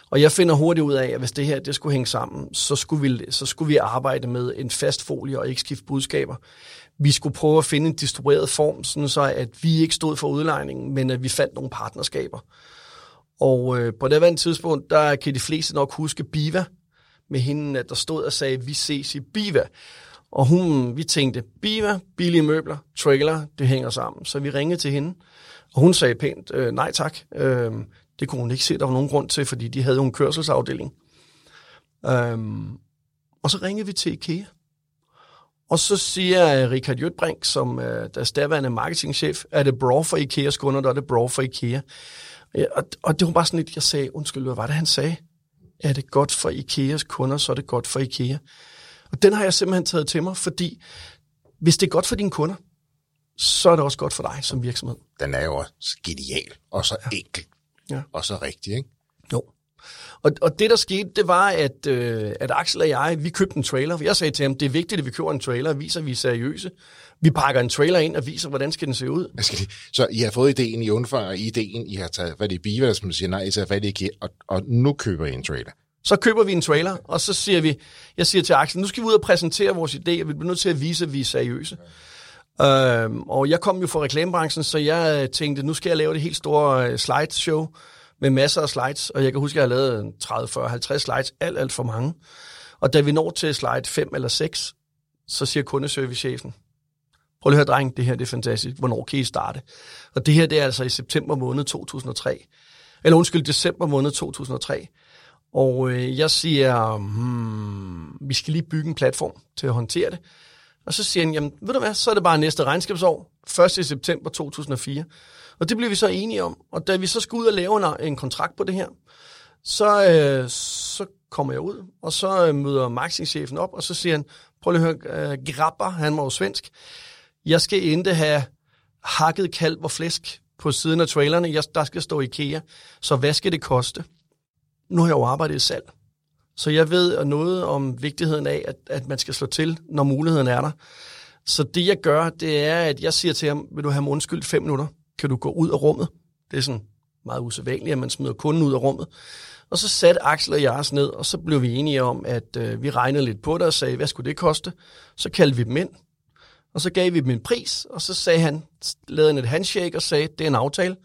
Og jeg finder hurtigt ud af, at hvis det her det skulle hænge sammen, så skulle, vi, så skulle vi arbejde med en fast folie og ikke skifte budskaber. Vi skulle prøve at finde en distribueret form, sådan så at vi ikke stod for udlejningen, men at vi fandt nogle partnerskaber. Og øh, på det andet tidspunkt, der kan de fleste nok huske Biva, med hende, øh, der stod og sagde, vi ses i Biva. Og hun, vi tænkte, Biva, billige møbler, trailer, det hænger sammen. Så vi ringede til hende, og hun sagde pænt, øh, nej tak. Øh, det kunne hun ikke se, der var nogen grund til, fordi de havde jo en kørselsafdeling. Øh, og så ringede vi til IKEA. Og så siger øh, Richard Jøtbrink, som øh, deres daværende marketingchef, er det bra for IKEAs kunder, der er det bra for IKEA. Ja, og, og det var bare sådan lidt, jeg sagde, undskyld, hvad var det, han sagde? Er det godt for IKEAs kunder, så er det godt for IKEA. Og den har jeg simpelthen taget til mig, fordi hvis det er godt for dine kunder, så er det også godt for dig som virksomhed. Den er jo også genial, og så enkel, Ja. og så rigtig, ikke? Jo. Og, og det, der skete, det var, at, øh, at Axel og jeg, vi købte en trailer. Jeg sagde til ham, det er vigtigt, at vi køber en trailer og viser, at vi er seriøse. Vi pakker en trailer ind og viser, hvordan skal den se ud. Hvad skal de? Så I har fået ideen, I undfanger ideen, I har taget fat i Biva, som siger nej, I tager fat i IKEA, og, og nu køber I en trailer. Så køber vi en trailer, og så siger vi, jeg siger til Axel, nu skal vi ud og præsentere vores idé, og vi bliver nødt til at vise, at vi er seriøse. Øhm, og jeg kom jo fra reklamebranchen, så jeg tænkte, nu skal jeg lave det helt store øh, slideshow med masser af slides, og jeg kan huske, at jeg har lavet 30, 40, 50 slides, alt, alt for mange. Og da vi når til slide 5 eller 6, så siger kundeservicechefen, prøv lige at høre, dreng, det her det er fantastisk, hvornår kan I starte? Og det her, det er altså i september måned 2003, eller undskyld, december måned 2003. Og øh, jeg siger, hmm, vi skal lige bygge en platform til at håndtere det. Og så siger han, jamen ved du hvad, så er det bare næste regnskabsår, 1. september 2004. Og det blev vi så enige om. Og da vi så skal ud og lave en, en kontrakt på det her, så, øh, så kommer jeg ud, og så øh, møder marketingchefen op, og så siger han, prøv lige at høre, øh, Grabber, han var jo svensk, jeg skal ikke have hakket kalv og flæsk på siden af trailerne, jeg, der skal stå IKEA, så hvad skal det koste? Nu har jeg jo arbejdet i salg, så jeg ved noget om vigtigheden af, at, at man skal slå til, når muligheden er der. Så det jeg gør, det er, at jeg siger til ham, vil du have mig undskyld fem minutter? Kan du gå ud af rummet? Det er sådan, meget usædvanligt, at man smider kunden ud af rummet. Og så satte Axel og jeg os ned, og så blev vi enige om, at øh, vi regnede lidt på det og sagde, hvad skulle det koste? Så kaldte vi dem ind, og så gav vi dem en pris, og så sagde han, lavede han et handshake og sagde, det er en aftale.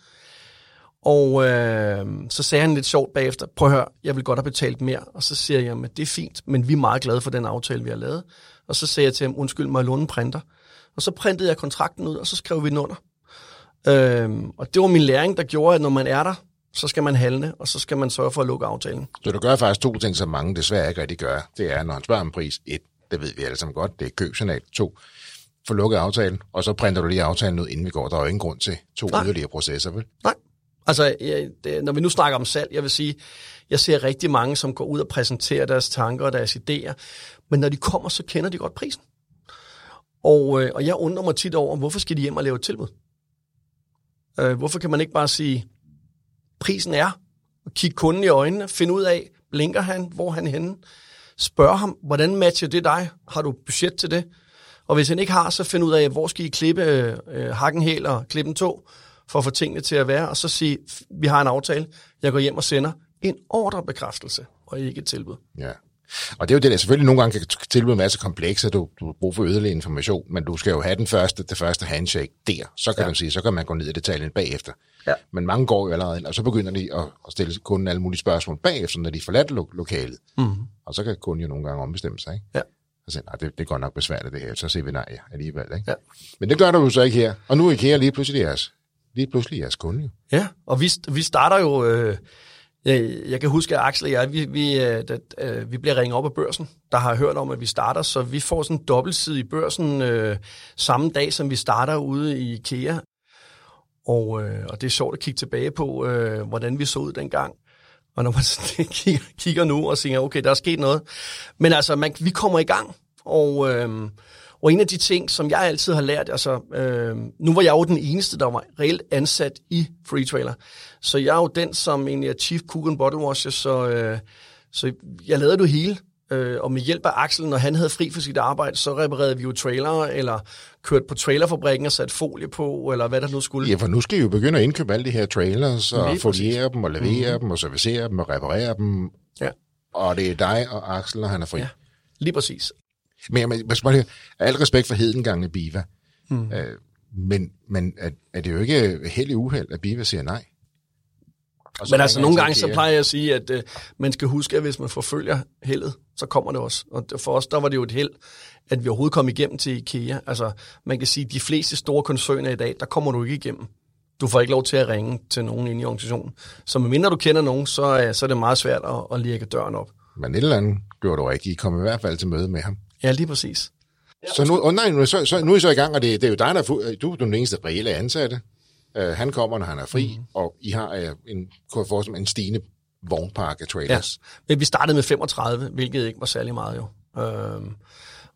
Og øh, så sagde han lidt sjovt bagefter, prøv at høre, jeg vil godt have betalt mere. Og så siger jeg, at det er fint, men vi er meget glade for den aftale, vi har lavet. Og så sagde jeg til ham, undskyld mig, låne printer. Og så printede jeg kontrakten ud, og så skrev vi den under. Øh, og det var min læring, der gjorde, at når man er der, så skal man handle, og så skal man sørge for at lukke aftalen. Så du gør faktisk to ting, som mange desværre ikke rigtig gør. Det er, når han spørger om pris, et, det ved vi alle sammen godt, det er købsignal. To, få lukket aftalen, og så printer du lige aftalen ud, inden vi går. Der er jo ingen grund til to Nej. yderligere processer, vel? Nej. Altså, jeg, det, når vi nu snakker om salg, jeg vil sige, jeg ser rigtig mange, som går ud og præsenterer deres tanker og deres idéer, men når de kommer, så kender de godt prisen. Og, øh, og jeg undrer mig tit over, hvorfor skal de hjem og lave et tilbud? Øh, hvorfor kan man ikke bare sige, prisen er, og kigge kunden i øjnene, finde ud af, blinker han, hvor han er henne, spørg ham, hvordan matcher det dig? Har du budget til det? Og hvis han ikke har, så find ud af, hvor skal I klippe øh, hakken hæl og klippe en tog, for at få tingene til at være, og så sige, vi har en aftale, jeg går hjem og sender en ordrebekræftelse, og ikke et tilbud. Ja. Og det er jo det, der selvfølgelig nogle gange kan tilbyde en masse komplekser, du, du bruger for yderligere information, men du skal jo have den første, det første handshake der. Så kan ja. man sige, så kan man gå ned i detaljen bagefter. Ja. Men mange går jo allerede ind, og så begynder de at, at stille kunden alle mulige spørgsmål bagefter, når de forlader lo- lokalet. Mm-hmm. Og så kan kunden jo nogle gange ombestemme sig. Ikke? Ja. Så siger nej, det, det går nok besværligt det her. Så siger vi nej ja, alligevel. Ikke? Ja. Men det gør du jo så ikke her. Og nu er IKEA lige pludselig jeres, lige pludselig jeres kunde. Jo. Ja, og vi, vi starter jo... Øh, jeg, kan huske, at Axel og jeg, vi, vi, øh, da, øh, vi bliver ringet op af børsen, der har hørt om, at vi starter, så vi får sådan en dobbeltside i børsen øh, samme dag, som vi starter ude i IKEA. Og, øh, og det er sjovt at kigge tilbage på, øh, hvordan vi så ud dengang. Og når man kigger, kigger nu og siger, okay, der er sket noget. Men altså, man, vi kommer i gang, og, øh, og en af de ting, som jeg altid har lært, altså, øh, nu var jeg jo den eneste, der var reelt ansat i Free Trailer. Så jeg er jo den, som egentlig er Chief Cook and Bottle Washer, så, øh, så jeg lavede det hele. Øh, og med hjælp af Axel, når han havde fri for sit arbejde, så reparerede vi jo trailere, eller kørt på trailerfabrikken og sat folie på, eller hvad der nu skulle. Ja, for nu skal I jo begynde at indkøbe alle de her trailers, og foliere dem, og levere mm. dem, og servicere dem, og reparere dem. Ja. Og det er dig og Axel, når han er fri. Ja, lige præcis. Men jeg, jeg, jeg, al respekt for hedengangne Biva, mm. øh, men, men er, er det jo ikke held i uheld, at Biva siger nej? Men altså nogle gange, så plejer jeg at sige, at uh, man skal huske, at hvis man forfølger heldet, så kommer det også. Og for os, der var det jo et held, at vi overhovedet kom igennem til IKEA. Altså, man kan sige, at de fleste store koncerner i dag, der kommer du ikke igennem. Du får ikke lov til at ringe til nogen inde i organisationen. Så medmindre du kender nogen, så, uh, så er det meget svært at, at lægge døren op. Men et eller andet gjorde du ikke. I kom i hvert fald til møde med ham. Ja, lige præcis. Så nu, oh nej, nu, så, så, nu er I så i gang, og det, det er jo dig, der er, du, du er den eneste reelle ansatte. Uh, han kommer, når han er fri, mm. og I har uh, en, en stigende vognpark af trailers. Ja, men vi startede med 35, hvilket ikke var særlig meget jo. Uh,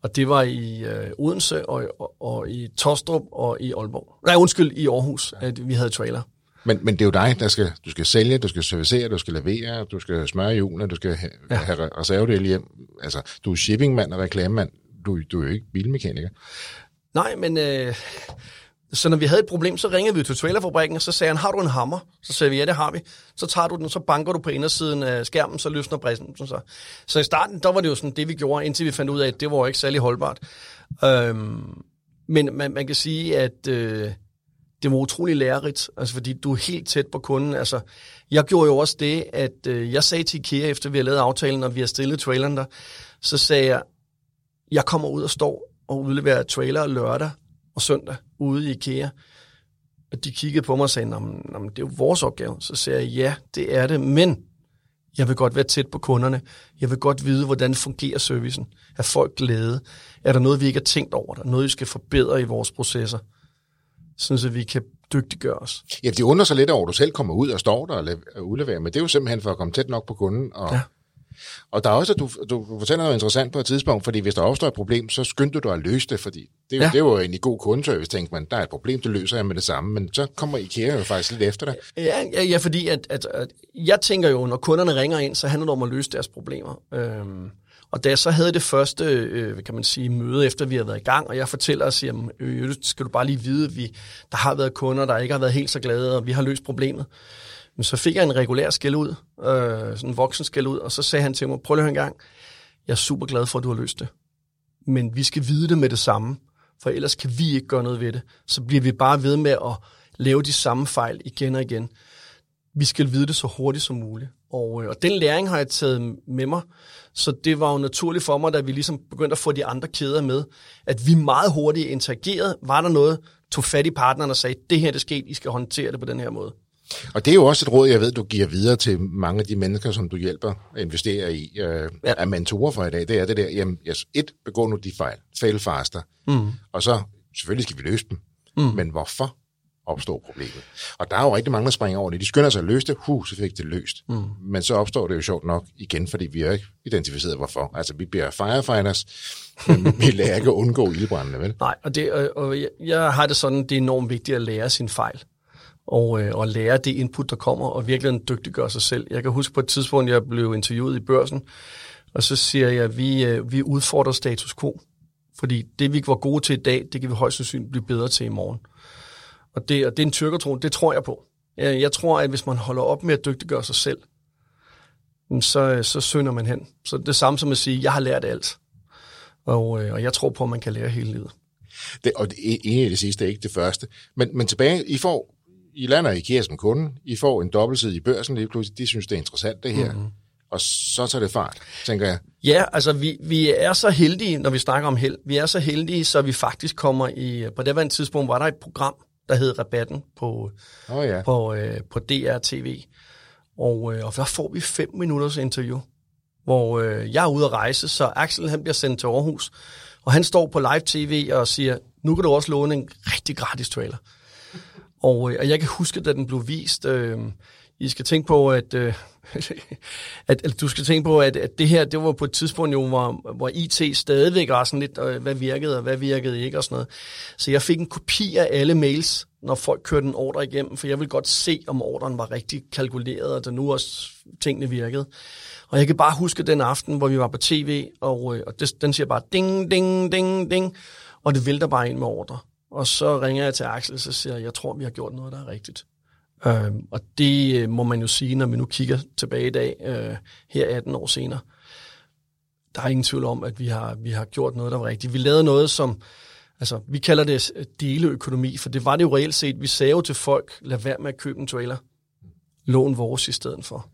og det var i uh, Odense, og, og, og i Tostrup, og i Aalborg. Nej, undskyld, i Aarhus, ja. at vi havde trailer. Men, men det er jo dig, der skal, du skal sælge, du skal servicere, du skal levere, du skal smøre hjulene, du skal have, ja. have reservedele hjem. Altså, du er shippingmand og reklamemand. Du, du er jo ikke bilmekaniker. Nej, men øh, så når vi havde et problem, så ringede vi til trailerfabrikken, og så sagde han, har du en hammer? Så sagde vi, ja, det har vi. Så tager du den, så banker du på indersiden af skærmen, så løsner bræsen. Så. så i starten, der var det jo sådan det, vi gjorde, indtil vi fandt ud af, at det var ikke særlig holdbart. Øhm, men man, man kan sige, at øh, det var utrolig lærerigt, altså fordi du er helt tæt på kunden. Altså, jeg gjorde jo også det, at øh, jeg sagde til IKEA, efter vi havde lavet aftalen, og vi har stillet traileren der, så sagde jeg, jeg kommer ud og står og udleverer trailer lørdag og søndag ude i IKEA. Og de kiggede på mig og sagde, Nå, det er jo vores opgave. Så sagde jeg, ja, det er det, men jeg vil godt være tæt på kunderne. Jeg vil godt vide, hvordan fungerer servicen. Er folk glæde? Er der noget, vi ikke har tænkt over? Der er noget, vi skal forbedre i vores processer? Sådan, at vi kan dygtiggøre os. Ja, det undrer sig lidt over, at du selv kommer ud og står der og udleverer, men det er jo simpelthen for at komme tæt nok på kunden og, ja. Og der er også, at du, du fortæller noget interessant på et tidspunkt, fordi hvis der opstår et problem, så skynder du at løse det, fordi det, ja. det er jo en god kundeservice, tænker man, der er et problem, det løser jeg med det samme, men så kommer IKEA jo faktisk lidt efter dig. Ja, ja, ja fordi at, at, at, jeg tænker jo, når kunderne ringer ind, så handler det om at løse deres problemer. Øhm, og da jeg så havde det første, øh, kan man sige, møde, efter vi har været i gang, og jeg fortæller og siger, øh, skal du bare lige vide, at vi, der har været kunder, der ikke har været helt så glade, og vi har løst problemet men så fik jeg en regulær skæld ud, øh, sådan en voksen skæld ud, og så sagde han til mig, prøv lige en gang, jeg er super glad for, at du har løst det. Men vi skal vide det med det samme, for ellers kan vi ikke gøre noget ved det. Så bliver vi bare ved med at lave de samme fejl igen og igen. Vi skal vide det så hurtigt som muligt. Og, øh, og den læring har jeg taget med mig, så det var jo naturligt for mig, da vi ligesom begyndte at få de andre kæder med, at vi meget hurtigt interagerede. Var der noget, tog fat i partneren og sagde, det her det skete, I skal håndtere det på den her måde. Og det er jo også et råd, jeg ved, du giver videre til mange af de mennesker, som du hjælper at investere i, øh, ja. af mentorer for i dag. Det er det der, jamen, yes, et, begå nu de fejl, fail faster, mm. og så, selvfølgelig skal vi løse dem, mm. men hvorfor opstår problemet? Og der er jo rigtig mange, der springer over det. De skynder sig at løse det, hu, så fik det løst. Mm. Men så opstår det jo sjovt nok igen, fordi vi har ikke identificeret hvorfor. Altså, vi bliver firefighters, men vi lærer ikke at undgå ildbrændende, vel? Nej, og, det, og, og jeg, jeg har det sådan, det er enormt vigtigt at lære sin fejl og, øh, og lære det input, der kommer, og virkelig dygtiggøre sig selv. Jeg kan huske på et tidspunkt, jeg blev interviewet i børsen, og så siger jeg, at vi, øh, vi udfordrer status quo. Fordi det, vi var gode til i dag, det kan vi højst sandsynligt blive bedre til i morgen. Og det, og det er en tyrkertro, det tror jeg på. Jeg, jeg tror, at hvis man holder op med at dygtiggøre sig selv, så, øh, så synder man hen. Så det samme som at sige, jeg har lært alt. Og, øh, og jeg tror på, at man kan lære hele livet. Det, og det, ene af det sidste er ikke det første. Men, men tilbage, I får i lander IKEA som kunde, I får en dobbeltside i børsen lige pludselig, de synes, det er interessant det her, mm-hmm. og så tager det fart, tænker jeg. Ja, altså vi, vi er så heldige, når vi snakker om held, vi er så heldige, så vi faktisk kommer i, på det var en tidspunkt, var der et program, der hed Rabatten på, oh, ja. på, øh, på DR-TV, og, øh, og der får vi fem minutters interview, hvor øh, jeg er ude at rejse, så Axel han bliver sendt til Aarhus, og han står på live tv og siger, nu kan du også låne en rigtig gratis trailer. Og, øh, og jeg kan huske, da den blev vist, øh, I skal tænke på, at, øh, at, at du skal tænke på, at, at det her, det var på et tidspunkt jo, hvor, hvor IT stadigvæk var sådan lidt, øh, hvad virkede og hvad virkede ikke og sådan noget. Så jeg fik en kopi af alle mails, når folk kørte en ordre igennem, for jeg ville godt se, om ordren var rigtig kalkuleret, og der nu også tingene virkede. Og jeg kan bare huske den aften, hvor vi var på tv, og, øh, og det, den siger bare ding, ding, ding, ding, og det vælter bare ind med ordre. Og så ringer jeg til Axel, og så siger jeg, jeg tror, vi har gjort noget, der er rigtigt. Øhm, og det øh, må man jo sige, når vi nu kigger tilbage i dag, øh, her 18 år senere. Der er ingen tvivl om, at vi har, vi har gjort noget, der var rigtigt. Vi lavede noget, som, altså vi kalder det deleøkonomi, for det var det jo reelt set. Vi sagde jo til folk, lad være med at købe en trailer. Lån vores i stedet for.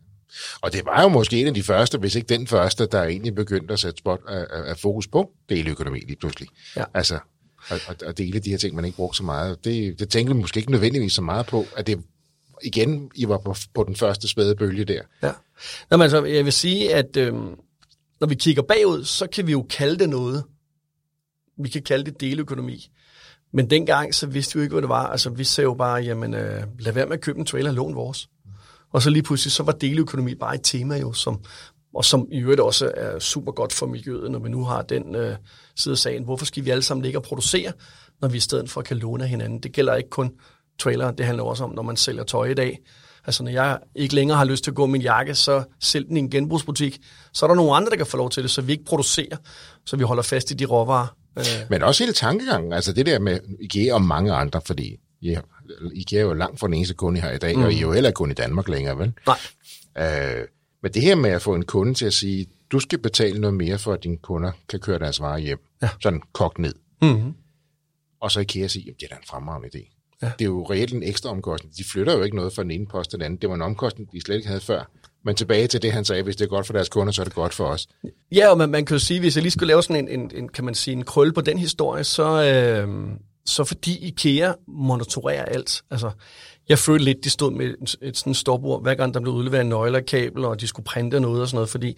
Og det var jo måske en af de første, hvis ikke den første, der egentlig begyndte at sætte spot af, af fokus på deleøkonomi lige pludselig. Ja. Altså, at, og dele de her ting, man ikke brugte så meget. Det, det tænkte man måske ikke nødvendigvis så meget på, at det igen, I var på, på den første spæde bølge der. Ja. Nå, men altså, jeg vil sige, at øh, når vi kigger bagud, så kan vi jo kalde det noget. Vi kan kalde det deleøkonomi. Men dengang, så vidste vi jo ikke, hvad det var. Altså, vi sagde jo bare, jamen, øh, lad være med at købe en trailer, lån vores. Og så lige pludselig, så var deleøkonomi bare et tema jo, som, og som i øvrigt også er super godt for miljøet, når vi nu har den øh, side af sagen. Hvorfor skal vi alle sammen ligge og producere, når vi i stedet for kan låne hinanden? Det gælder ikke kun trailer, det handler også om, når man sælger tøj i dag. Altså, når jeg ikke længere har lyst til at gå min jakke, så sælg den i en genbrugsbutik. Så er der nogle andre, der kan få lov til det, så vi ikke producerer, så vi holder fast i de råvarer. Øh. Men også hele tankegangen, altså det der med IKEA og mange andre, fordi ja, IKEA er jo langt fra den eneste kunde, I har i dag, mm. og I er jo heller ikke kun i Danmark længere, vel? Nej. Øh, men det her med at få en kunde til at sige, du skal betale noget mere, for at dine kunder kan køre deres varer hjem, ja. sådan kogt ned. Mm-hmm. Og så kan jeg sige, at det er da en fremragende idé. Ja. Det er jo reelt en ekstra omkostning. De flytter jo ikke noget fra den ene post til den anden. Det var en omkostning, de slet ikke havde før. Men tilbage til det, han sagde, hvis det er godt for deres kunder, så er det godt for os. Ja, og man, man kan jo sige, hvis jeg lige skulle lave sådan en, en, en kan man sige, en krølle på den historie, så, øh, så fordi IKEA monitorerer alt. Altså, jeg følte lidt, de stod med et, et sådan stopord, hver gang der blev udleveret en nøgle og kabel, og de skulle printe noget og sådan noget, fordi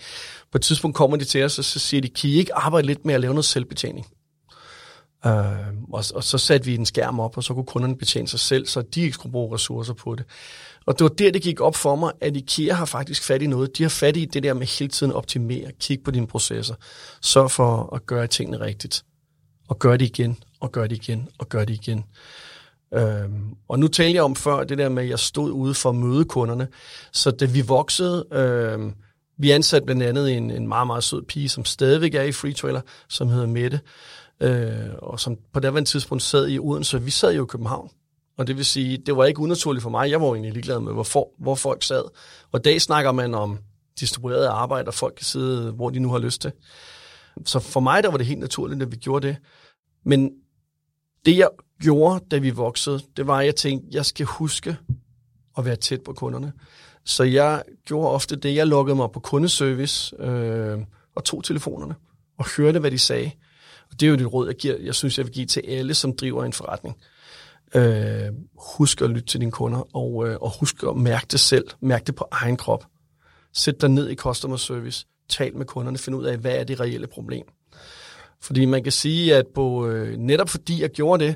på et tidspunkt kommer de til os, og så siger de, kan I ikke arbejde lidt med at lave noget selvbetjening? Øh, og, og så satte vi en skærm op, og så kunne kunderne betjene sig selv, så de ikke skulle bruge ressourcer på det. Og det var der, det gik op for mig, at IKEA har faktisk fat i noget. De har fat i det der med hele tiden optimere, kigge på dine processer, sørg for at gøre tingene rigtigt, og gøre det igen, og gøre det igen, og gøre det igen. Øhm, og nu talte jeg om før det der med, at jeg stod ude for at møde kunderne. Så da vi voksede, øhm, vi ansatte blandt andet en, en meget, meget sød pige, som stadigvæk er i Free Trailer, som hedder Mette, øh, og som på det tidspunkt sad i Odense. Vi sad jo i København, Og det vil sige, det var ikke unaturligt for mig. Jeg var egentlig ligeglad med, hvor, for, hvor folk sad. Og i dag snakker man om distribueret arbejde, og folk kan sidde, hvor de nu har lyst til. Så for mig, der var det helt naturligt, at vi gjorde det. Men det, jeg gjorde, da vi voksede, det var, at jeg tænkte, jeg skal huske at være tæt på kunderne. Så jeg gjorde ofte det, jeg lukkede mig på kundeservice øh, og tog telefonerne og hørte, hvad de sagde. Og det er jo det råd, jeg, giver, jeg synes, jeg vil give til alle, som driver en forretning. Øh, husk at lytte til dine kunder, og, øh, og husk at mærke det selv. Mærke det på egen krop. Sæt dig ned i customer service. Tal med kunderne. Find ud af, hvad er det reelle problem. Fordi man kan sige, at på, øh, netop fordi jeg gjorde det,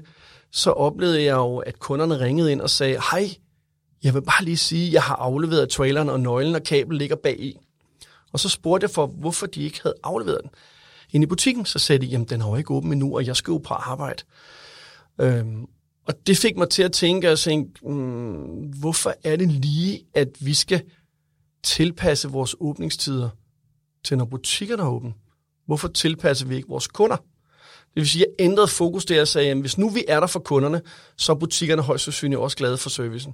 så oplevede jeg jo, at kunderne ringede ind og sagde, hej, jeg vil bare lige sige, at jeg har afleveret traileren, og nøglen og kabel ligger bag i. Og så spurgte jeg for, hvorfor de ikke havde afleveret den. Inde i butikken, så sagde de, jamen den har jo ikke åben endnu, og jeg skal jo på arbejde. Øhm, og det fik mig til at tænke, og tænke, hmm, hvorfor er det lige, at vi skal tilpasse vores åbningstider til, når butikkerne er åbne? Hvorfor tilpasser vi ikke vores kunder? Det vil sige, at jeg ændrede fokus der og sagde, at hvis nu vi er der for kunderne, så er butikkerne højst sandsynligt også glade for servicen.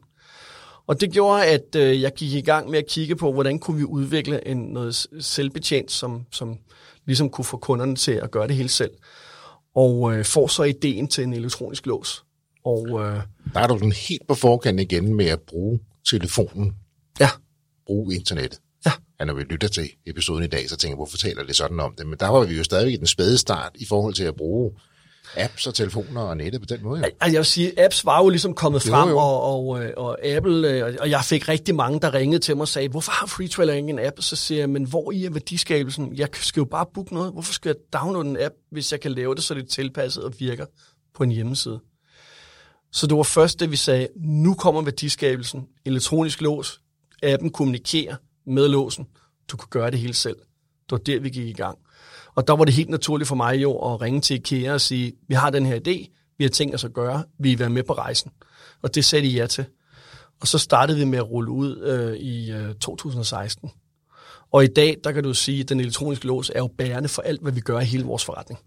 Og det gjorde, at øh, jeg gik i gang med at kigge på, hvordan kunne vi udvikle en, noget selvbetjent, som, som ligesom kunne få kunderne til at gøre det hele selv. Og øh, får så ideen til en elektronisk lås. Og, øh, Der er du sådan helt på forkant igen med at bruge telefonen, ja, bruge internettet. Ja, når vi lytter til episoden i dag, så tænker jeg, hvorfor taler det sådan om det? Men der var vi jo stadig i den spæde start i forhold til at bruge apps og telefoner og nettet på den måde. Jo. Altså, jeg vil sige, apps var jo ligesom kommet Jo, frem, jo. Og, og, øh, og Apple, øh, og jeg fik rigtig mange, der ringede til mig og sagde, hvorfor har FreeTrailer ikke en app? Så siger jeg, men hvor i er værdiskabelsen? Jeg skal jo bare booke noget. Hvorfor skal jeg downloade en app, hvis jeg kan lave det, så det er tilpasset og virker på en hjemmeside? Så det var først, det vi sagde, nu kommer værdiskabelsen, elektronisk lås, appen kommunikerer med låsen, du kunne gøre det hele selv. Det var der, vi gik i gang. Og der var det helt naturligt for mig jo at ringe til IKEA og sige, vi har den her idé, vi har tænkt os at gøre, vi vil være med på rejsen. Og det sagde de ja til. Og så startede vi med at rulle ud øh, i øh, 2016. Og i dag, der kan du sige, at den elektroniske lås er jo bærende for alt, hvad vi gør i hele vores forretning.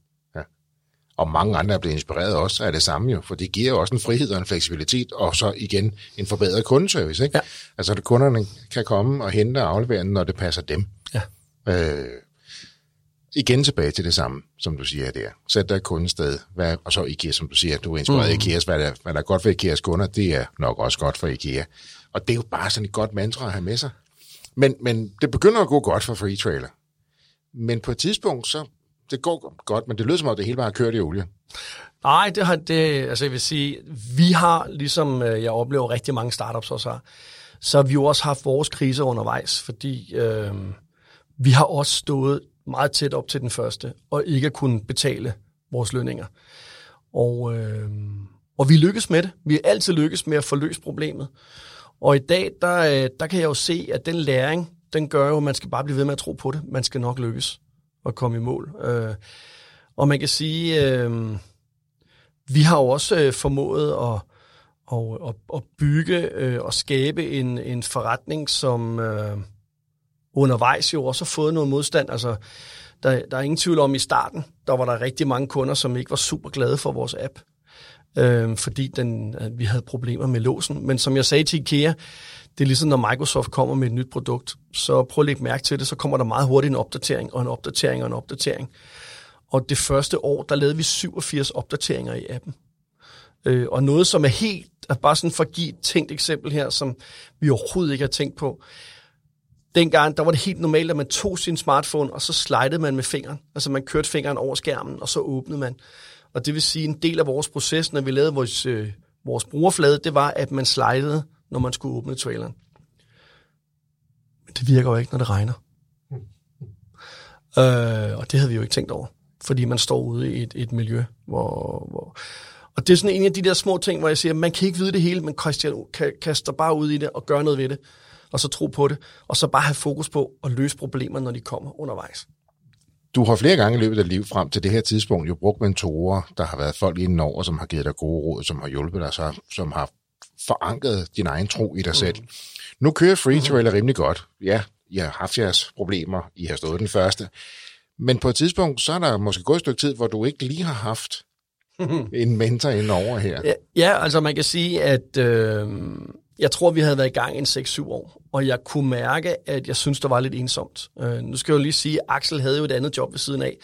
Og mange andre er blevet inspireret også af det samme jo, for det giver jo også en frihed og en fleksibilitet, og så igen en forbedret kundeservice. Ikke? Ja. Altså at kunderne kan komme og hente og aflevere den, når det passer dem. Ja. Øh, igen tilbage til det samme, som du siger der. Sæt dig et kundested, hvad, og så IKEA, som du siger, du er inspireret mm. af IKEA's, hvad der, hvad der er godt for IKEA's kunder, det er nok også godt for IKEA. Og det er jo bare sådan et godt mantra at have med sig. Men, men det begynder at gå godt for Free Trailer. Men på et tidspunkt, så det går godt, men det lyder som om, det hele bare har kørt i olie. Nej, det har det, altså jeg vil sige, vi har, ligesom øh, jeg oplever rigtig mange startups også har, så har vi jo også haft vores kriser undervejs, fordi øh, vi har også stået meget tæt op til den første, og ikke kunne betale vores lønninger. Og, øh, og vi lykkes med det. Vi er altid lykkes med at få løst problemet. Og i dag, der, øh, der kan jeg jo se, at den læring, den gør jo, at man skal bare blive ved med at tro på det. Man skal nok lykkes at komme i mål. Øh, og man kan sige, øh, vi har jo også øh, formået at, og, at, at bygge øh, og skabe en, en forretning, som øh, undervejs jo også har fået noget modstand. Altså, der, der er ingen tvivl om, i starten, der var der rigtig mange kunder, som ikke var super glade for vores app, øh, fordi den, øh, vi havde problemer med låsen. Men som jeg sagde til IKEA, det er ligesom, når Microsoft kommer med et nyt produkt, så prøv at lægge mærke til det, så kommer der meget hurtigt en opdatering, og en opdatering, og en opdatering. Og det første år, der lavede vi 87 opdateringer i appen. Øh, og noget, som er helt, bare sådan for at give et tænkt eksempel her, som vi overhovedet ikke har tænkt på. Dengang, der var det helt normalt, at man tog sin smartphone, og så slidede man med fingeren. Altså man kørte fingeren over skærmen, og så åbnede man. Og det vil sige, en del af vores proces, når vi lavede vores, øh, vores brugerflade, det var, at man slidede, når man skulle åbne traileren. Men det virker jo ikke, når det regner. Øh, og det havde vi jo ikke tænkt over, fordi man står ude i et, et miljø, hvor, hvor... Og det er sådan en af de der små ting, hvor jeg siger, man kan ikke vide det hele, men Christian kan, kaster bare ud i det og gøre noget ved det, og så tro på det, og så bare have fokus på at løse problemer, når de kommer undervejs. Du har flere gange i løbet af livet frem til det her tidspunkt jo brugt mentorer, der har været folk inden over, som har givet dig gode råd, som har hjulpet dig, så, som har forankret din egen tro i dig selv. Nu kører Free Trailer rimelig godt. Ja, I har haft jeres problemer, I har stået den første. Men på et tidspunkt, så er der måske gået et stykke tid, hvor du ikke lige har haft en mentor ind over her. Ja, ja, altså man kan sige, at øh, jeg tror, vi havde været i gang i en 6-7 år, og jeg kunne mærke, at jeg synes, der var lidt ensomt. Øh, nu skal jeg jo lige sige, at Axel havde jo et andet job ved siden af,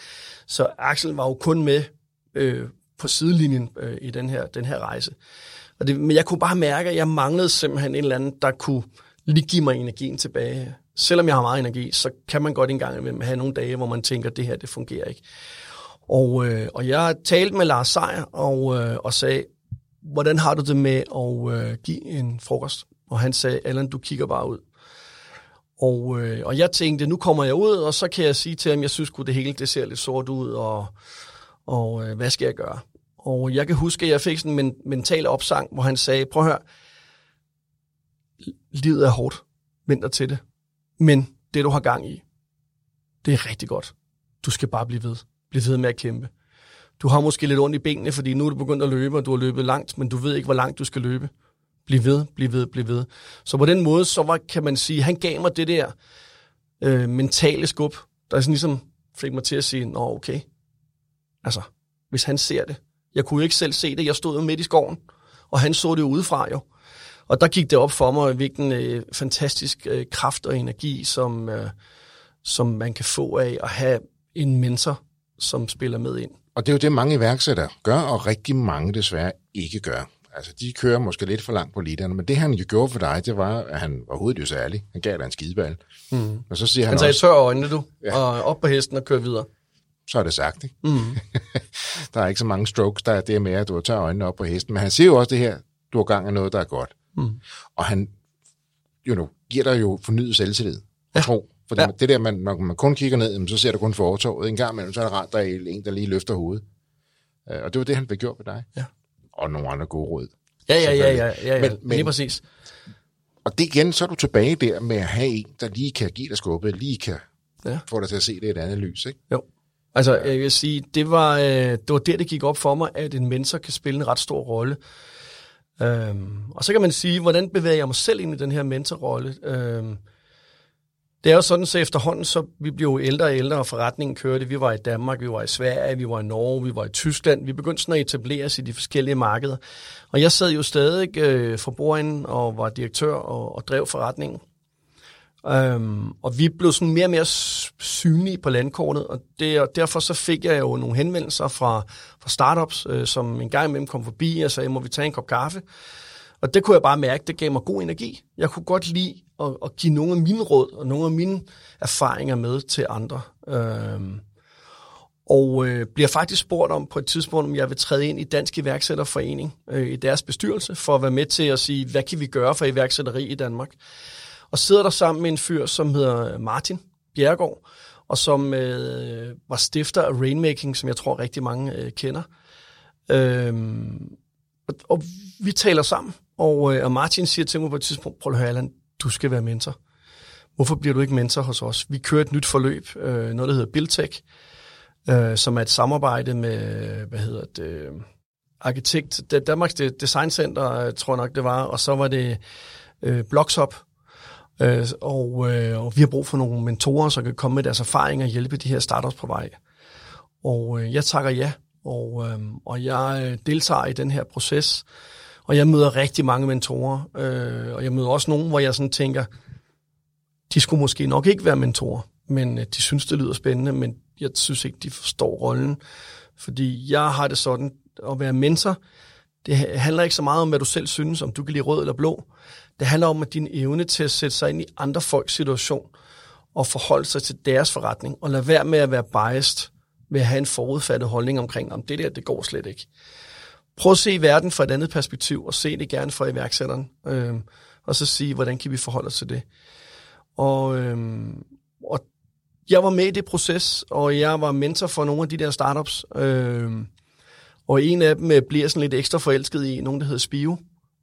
så Axel var jo kun med øh, på sidelinjen øh, i den her, den her rejse. Og det, men jeg kunne bare mærke, at jeg manglede simpelthen en eller anden, der kunne lige give mig energien tilbage. Selvom jeg har meget energi, så kan man godt engang imellem have nogle dage, hvor man tænker, at det her, det fungerer ikke. Og, øh, og jeg talte med Lars Seier og, øh, og sagde, hvordan har du det med at øh, give en frokost? Og han sagde, Allan, du kigger bare ud. Og, øh, og jeg tænkte, nu kommer jeg ud, og så kan jeg sige til ham, jeg synes det hele det ser lidt sort ud, og, og øh, hvad skal jeg gøre? Og jeg kan huske, at jeg fik sådan en mental opsang, hvor han sagde, prøv at høre, livet er hårdt, venter til det, men det du har gang i, det er rigtig godt. Du skal bare blive ved. Bliv ved med at kæmpe. Du har måske lidt ondt i benene, fordi nu er du begyndt at løbe, og du har løbet langt, men du ved ikke, hvor langt du skal løbe. Bliv ved, bliv ved, bliv ved. Så på den måde, så var, kan man sige, han gav mig det der øh, mentale skub, der sådan ligesom fik mig til at sige, nå okay, altså, hvis han ser det. Jeg kunne jo ikke selv se det, jeg stod jo midt i skoven, og han så det jo udefra jo. Og der gik det op for mig, hvilken øh, fantastisk øh, kraft og energi, som, øh, som man kan få af at have en mentor, som spiller med ind. Og det er jo det, mange iværksættere gør, og rigtig mange desværre ikke gør. Altså, de kører måske lidt for langt på literne, men det han jo gjorde for dig, det var, at han var hovedet jo særlig. Han gav dig en skideball. Mm. Og så siger han, han sagde, også, tør øjnene du, ja. og op på hesten og kør videre. Så er det sagt, ikke? Mm. der er ikke så mange strokes, der er det med, at du tør øjnene op på hesten. Men han siger jo også det her, du har gang af noget, der er godt. Mm. Og han you know, giver dig jo fornyet selvtillid ja. tro. For ja. det der, man, når man kun kigger ned, så ser du kun fortorvet. En gang imellem, så er det rart, der er en, der lige løfter hovedet. Uh, og det var det, han blev gjort ved dig. Ja. Og nogle andre gode råd. Ja, ja, ja, ja, ja, ja. Men, men, lige præcis. Og det igen, så er du tilbage der med at have en, der lige kan give dig skubbet, lige kan ja. få dig til at se det i et andet lys, ikke? Jo. Altså, jeg vil sige, det var, øh, det var der, det gik op for mig, at en mentor kan spille en ret stor rolle. Øhm, og så kan man sige, hvordan bevæger jeg mig selv ind i den her mentorrolle? Øhm, det er jo sådan, så efterhånden, så vi blev jo ældre og ældre, og forretningen kørte. Vi var i Danmark, vi var i Sverige, vi var i Norge, vi var i Tyskland. Vi begyndte sådan at etablere os i de forskellige markeder. Og jeg sad jo stadig øh, for bordenden og var direktør og, og drev forretningen. Øhm, og vi blev sådan mere og mere synlige på landkortet, og, det, og derfor så fik jeg jo nogle henvendelser fra, fra startups, øh, som en gang imellem kom forbi og sagde, må vi tage en kop kaffe? Og det kunne jeg bare mærke, det gav mig god energi. Jeg kunne godt lide at, at give nogle af mine råd og nogle af mine erfaringer med til andre. Øhm, og øh, bliver faktisk spurgt om på et tidspunkt, om jeg vil træde ind i Dansk Iværksætterforening øh, i deres bestyrelse, for at være med til at sige, hvad kan vi gøre for iværksætteri i Danmark? Og sidder der sammen med en fyr, som hedder øh, Martin Bjergård, og som øh, var stifter af Rainmaking, som jeg tror rigtig mange øh, kender. Øhm, og, og vi taler sammen, og, øh, og Martin siger til mig på et tidspunkt, prøv at høre, Allan, du skal være mentor. Hvorfor bliver du ikke mentor hos os? Vi kører et nyt forløb, øh, noget der hedder Biltech, øh, som er et samarbejde med, hvad hedder det, arkitekt, Danmarks Design Center, øh, tror jeg nok det var, og så var det øh, Blocksop, Øh, og, øh, og vi har brug for nogle mentorer, som kan komme med deres erfaringer og hjælpe de her startups på vej. Og øh, jeg takker ja, og, øh, og jeg øh, deltager i den her proces. Og jeg møder rigtig mange mentorer, øh, og jeg møder også nogen, hvor jeg sådan tænker, de skulle måske nok ikke være mentorer, men øh, de synes, det lyder spændende, men jeg synes ikke, de forstår rollen. Fordi jeg har det sådan, at være mentor, det handler ikke så meget om, hvad du selv synes, om du kan lide rød eller blå. Det handler om at din evne til at sætte sig ind i andre folks situation og forholde sig til deres forretning, og lade være med at være biased ved at have en forudfattet holdning omkring, om det der, det går slet ikke. Prøv at se verden fra et andet perspektiv, og se det gerne fra iværksætteren, øh, og så sige, hvordan kan vi forholde os til det. Og, øh, og jeg var med i det proces, og jeg var mentor for nogle af de der startups, øh, og en af dem øh, bliver sådan lidt ekstra forelsket i, nogen der hedder Spio.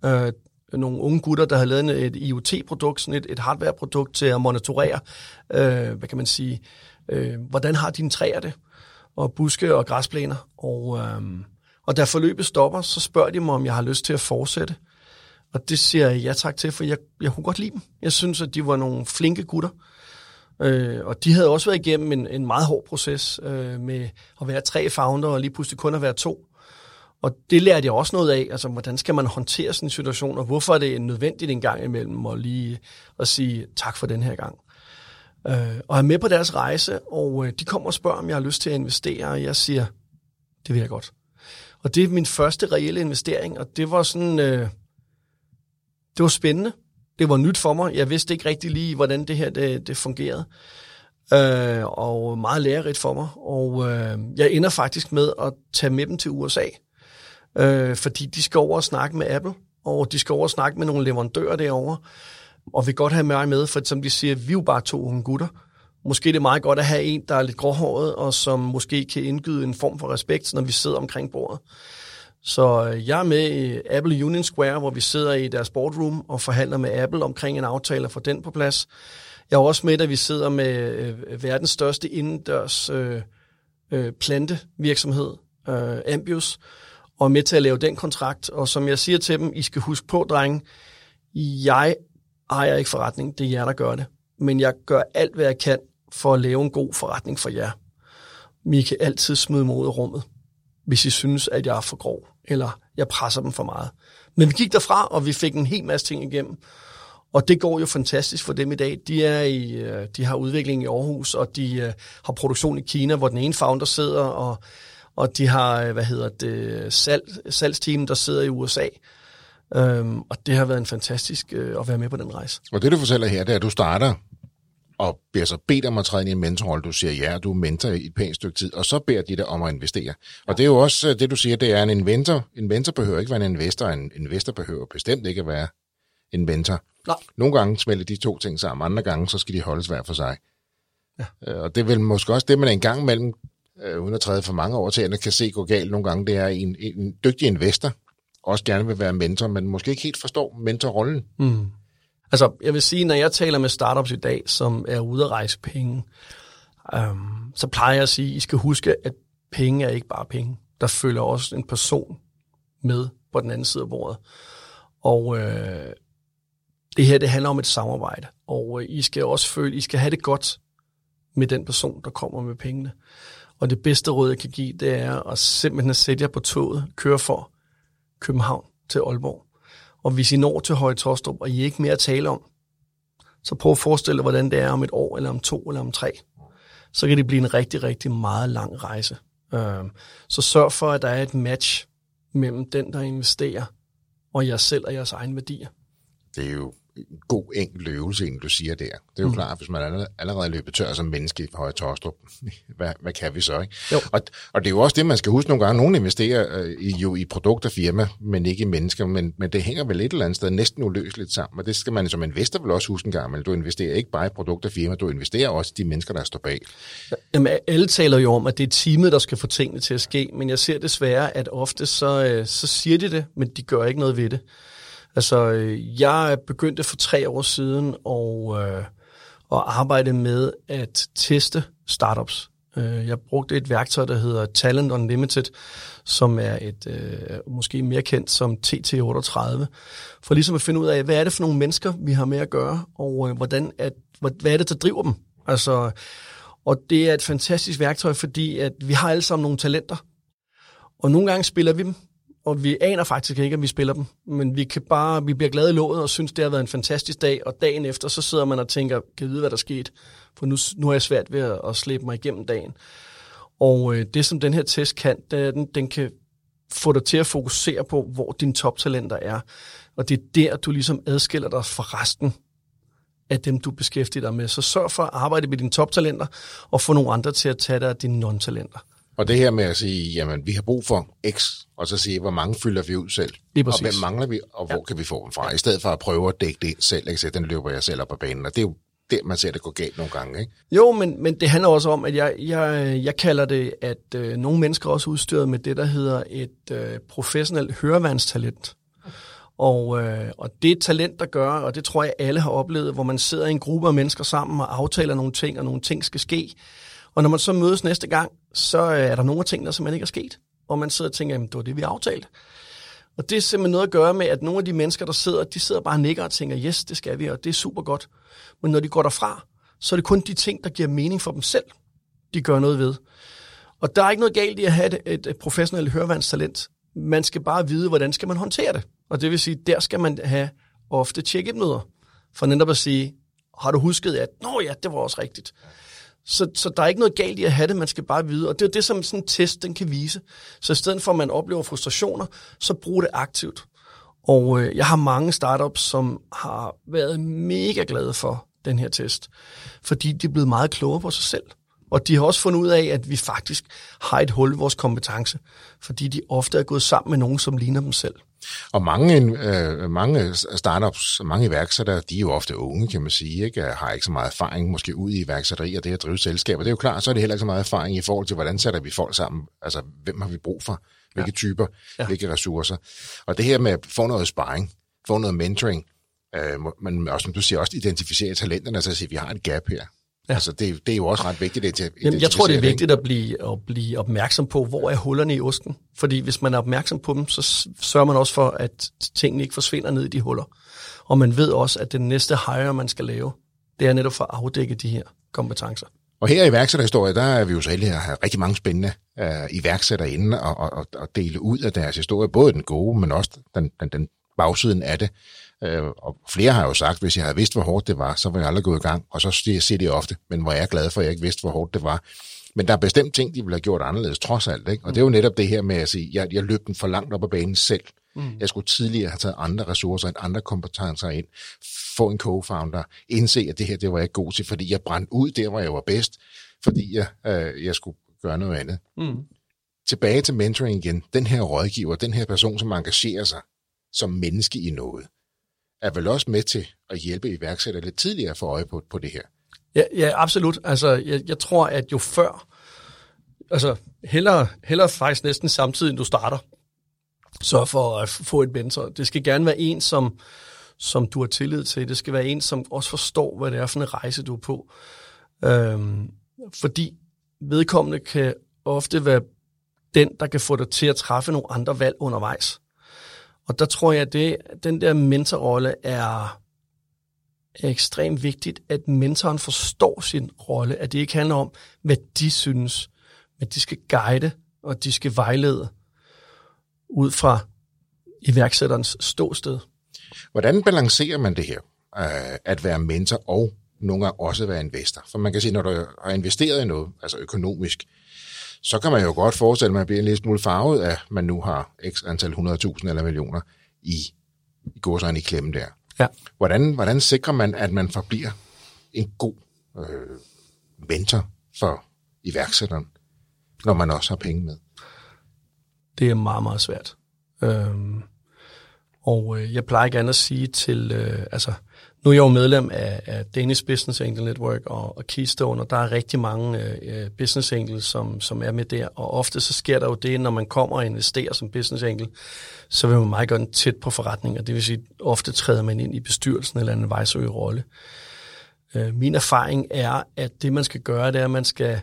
Øh, nogle unge gutter, der havde lavet et IoT-produkt, sådan et, et hardware-produkt til at monitorere, øh, hvad kan man sige, øh, hvordan har dine træer det, og buske og græsplæner. Og, øh, og da forløbet stopper, så spørger de mig, om jeg har lyst til at fortsætte. Og det siger jeg ja tak til, for jeg, jeg kunne godt lide dem. Jeg synes, at de var nogle flinke gutter. Øh, og de havde også været igennem en, en meget hård proces øh, med at være tre founder og lige pludselig kun at være to. Og det lærte jeg også noget af, altså hvordan skal man håndtere sådan en situation, og hvorfor er det nødvendigt en gang imellem at lige at sige tak for den her gang. Øh, og er med på deres rejse, og øh, de kommer og spørger, om jeg har lyst til at investere, og jeg siger, det vil jeg godt. Og det er min første reelle investering, og det var sådan, øh, det var spændende. Det var nyt for mig. Jeg vidste ikke rigtig lige, hvordan det her det, det fungerede. Øh, og meget lærerigt for mig. Og øh, jeg ender faktisk med at tage med dem til USA, øh, fordi de skal over og snakke med Apple, og de skal over og snakke med nogle leverandører derovre, og vil godt have mig med, for som de siger, vi er jo bare to unge gutter. Måske det er meget godt at have en, der er lidt gråhåret, og som måske kan indgyde en form for respekt, når vi sidder omkring bordet. Så øh, jeg er med i Apple Union Square, hvor vi sidder i deres boardroom og forhandler med Apple omkring en aftale for den på plads. Jeg er også med, at vi sidder med øh, verdens største indendørs øh, øh, plantevirksomhed, øh, Ambius, og er med til at lave den kontrakt. Og som jeg siger til dem, I skal huske på, drenge, jeg ejer ikke forretning, det er jer, der gør det. Men jeg gør alt, hvad jeg kan for at lave en god forretning for jer. Men I kan altid smide mig ud af rummet, hvis I synes, at jeg er for grov, eller jeg presser dem for meget. Men vi gik derfra, og vi fik en hel masse ting igennem. Og det går jo fantastisk for dem i dag. De, er i, øh, de har udvikling i Aarhus, og de øh, har produktion i Kina, hvor den ene founder sidder, og, og de har, øh, hvad hedder det, salg, salgsteam, der sidder i USA. Øhm, og det har været en fantastisk øh, at være med på den rejse. Og det, du fortæller her, det er, at du starter og bliver så bedt om at træde ind i en mentorrolle. Du siger ja, du er mentor i et pænt stykke tid, og så beder de dig om at investere. Og det er jo også det, du siger, det er en inventor. En mentor behøver ikke være en investor, en investor behøver bestemt ikke at være en mentor. Nej. Nogle gange smelter de to ting sammen, andre gange så skal de holdes hver for sig. Ja. Øh, Og det er vel måske også det, man en gang mellem, øh, uden at træde for mange år til, kan se gå galt nogle gange, det er en, en dygtig investor, også gerne vil være mentor, men måske ikke helt forstår mentorrollen. Mm. Altså, jeg vil sige, når jeg taler med startups i dag, som er ude at rejse penge, øhm, så plejer jeg at sige, at I skal huske, at penge er ikke bare penge. Der følger også en person med på den anden side af bordet. Og øh, det her, det handler om et samarbejde. Og øh, I skal også føle, I skal have det godt med den person, der kommer med pengene. Og det bedste råd, jeg kan give, det er at simpelthen sætte jer på toget, køre for København til Aalborg. Og hvis I når til Høje Tostrup, og I ikke mere at tale om, så prøv at forestille dig, hvordan det er om et år, eller om to, eller om tre. Så kan det blive en rigtig, rigtig meget lang rejse. Øhm, så sørg for, at der er et match mellem den, der investerer, og jer selv og jeres egne værdier. Det er jo en god enkelt øvelse, egentlig, du siger der. Det er jo mm. klart, hvis man allerede, løber tør som menneske i Høje Torstrup, hvad, hvad kan vi så, ikke? Jo. Og, og det er jo også det, man skal huske nogle gange. Nogle investerer øh, i, jo i produkter firma, men ikke i mennesker, men, men det hænger vel et eller andet sted næsten uløseligt sammen, og det skal man som investor vel også huske en gang, men du investerer ikke bare i produkter firma, du investerer også i de mennesker, der står bag. Jamen, alle taler jo om, at det er teamet, der skal få tingene til at ske, men jeg ser desværre, at ofte så, øh, så siger de det, men de gør ikke noget ved det. Altså, øh, jeg begyndte for tre år siden at, øh, at arbejde med at teste startups. Øh, jeg brugte et værktøj, der hedder Talent Unlimited, som er et øh, måske mere kendt som TT38, for ligesom at finde ud af, hvad er det for nogle mennesker, vi har med at gøre, og øh, hvordan at, hvad hvad er det, der driver dem? Altså, og det er et fantastisk værktøj, fordi at vi har alle sammen nogle talenter, og nogle gange spiller vi dem, og vi aner faktisk ikke, at vi spiller dem, men vi kan bare, vi bliver glade i låget og synes, det har været en fantastisk dag, og dagen efter, så sidder man og tænker, kan vide, hvad der skete? For nu, nu er jeg svært ved at, at slæbe mig igennem dagen. Og øh, det, som den her test kan, det er, den, den kan få dig til at fokusere på, hvor dine toptalenter er. Og det er der, du ligesom adskiller dig fra resten af dem, du beskæftiger dig med. Så sørg for at arbejde med dine toptalenter, og få nogle andre til at tage dig af dine non-talenter. Og det her med at sige, jamen vi har brug for X, og så sige, hvor mange fylder vi ud selv? Lige og hvem mangler vi, og hvor ja. kan vi få dem fra? I stedet for at prøve at dække det selv, ikke? Så den løber jeg selv op på banen. Og det er jo der, man ser det gå galt nogle gange, ikke? Jo, men, men det handler også om, at jeg, jeg, jeg kalder det, at øh, nogle mennesker er også udstyret med det, der hedder et øh, professionelt hørevandstalent. Og, øh, og det er et talent, der gør, og det tror jeg alle har oplevet, hvor man sidder i en gruppe af mennesker sammen og aftaler nogle ting, og nogle ting skal ske. Og når man så mødes næste gang, så øh, er der nogle af tingene, som man ikke er sket. Og man sidder og tænker, jamen det var det, vi aftalte. Og det er simpelthen noget at gøre med, at nogle af de mennesker, der sidder, de sidder bare og nikker og tænker, yes, det skal vi, og det er super godt. Men når de går derfra, så er det kun de ting, der giver mening for dem selv, de gør noget ved. Og der er ikke noget galt i at have et, et, et professionelt hørevandstalent, man skal bare vide, hvordan skal man håndtere det. Og det vil sige, der skal man have ofte check-in-møder, for netop at sige, har du husket, at nå ja, det var også rigtigt. Så, så der er ikke noget galt i at have det, man skal bare vide. Og det er det, som sådan en test den kan vise. Så i stedet for, at man oplever frustrationer, så brug det aktivt. Og øh, jeg har mange startups, som har været mega glade for den her test, fordi de er blevet meget klogere på sig selv. Og de har også fundet ud af, at vi faktisk har et hul i vores kompetence, fordi de ofte er gået sammen med nogen, som ligner dem selv. Og mange, øh, mange startups, mange iværksættere, de er jo ofte unge, kan man sige, ikke? har ikke så meget erfaring måske ud i iværksætteri og det at drive selskaber. Det er jo klart, så er det heller ikke så meget erfaring i forhold til, hvordan sætter vi folk sammen, altså hvem har vi brug for, hvilke ja. typer, ja. hvilke ressourcer. Og det her med at få noget sparring, få noget mentoring, øh, men også, som du siger, også identificere talenterne, så at sige, at vi har et gap her. Ja. Altså, det, det er jo også ret vigtigt. At Jamen, jeg tror, det er vigtigt at blive, at blive opmærksom på, hvor er hullerne i osten. Fordi hvis man er opmærksom på dem, så sørger man også for, at tingene ikke forsvinder ned i de huller. Og man ved også, at den næste hire, man skal lave, det er netop for at afdække de her kompetencer. Og her i iværksætterhistorie, der er vi jo så heldige at have rigtig mange spændende uh, iværksættere inde og, og, og dele ud af deres historie, både den gode, men også den, den, den bagsiden af det. Øh, og flere har jo sagt, hvis jeg havde vidst, hvor hårdt det var, så var jeg aldrig gået i gang. Og så siger de ofte, men hvor jeg er glad for, at jeg ikke vidste, hvor hårdt det var. Men der er bestemt ting, de ville have gjort anderledes, trods alt. Ikke? Og det er jo netop det her med at sige, jeg, jeg løb den for langt op ad banen selv. Mm. Jeg skulle tidligere have taget andre ressourcer, end andre kompetencer ind, få en co-founder, indse, at det her, det var jeg ikke god til, fordi jeg brændte ud der, hvor jeg var bedst, fordi jeg, øh, jeg skulle gøre noget andet. Mm. Tilbage til mentoring igen. Den her rådgiver, den her person, som engagerer sig som menneske i noget er vel også med til at hjælpe iværksættere lidt tidligere for øje på, på det her. Ja, ja absolut. Altså, jeg, jeg tror, at jo før, altså hellere, hellere faktisk næsten samtidig, end du starter, så for at få et mentor. Det skal gerne være en, som, som du har tillid til. Det skal være en, som også forstår, hvad det er for en rejse, du er på. Øhm, fordi vedkommende kan ofte være den, der kan få dig til at træffe nogle andre valg undervejs. Og der tror jeg, at det, den der mentorrolle er, er ekstremt vigtigt, at mentoren forstår sin rolle, at det ikke handler om, hvad de synes, men de skal guide, og de skal vejlede ud fra iværksætterens ståsted. Hvordan balancerer man det her, øh, at være mentor og nogle gange også være investor? For man kan sige, når du har investeret i noget, altså økonomisk, så kan man jo godt forestille, at man bliver en lille smule farvet af, at man nu har x antal 100.000 eller millioner i, i godsøjne i klemme der. Ja. Hvordan, hvordan sikrer man, at man forbliver en god øh, mentor for iværksætteren, når man også har penge med? Det er meget, meget svært. Øhm, og øh, jeg plejer gerne at sige til, øh, altså nu er jeg jo medlem af, af Danish Business Angel Network og, og Keystone, og der er rigtig mange øh, øh, business angels, som, som er med der. Og ofte så sker der jo det, når man kommer og investerer som business angel, så vil man meget gerne tæt på forretninger. Det vil sige, ofte træder man ind i bestyrelsen eller en advisory rolle. Øh, min erfaring er, at det man skal gøre, det er, at man skal,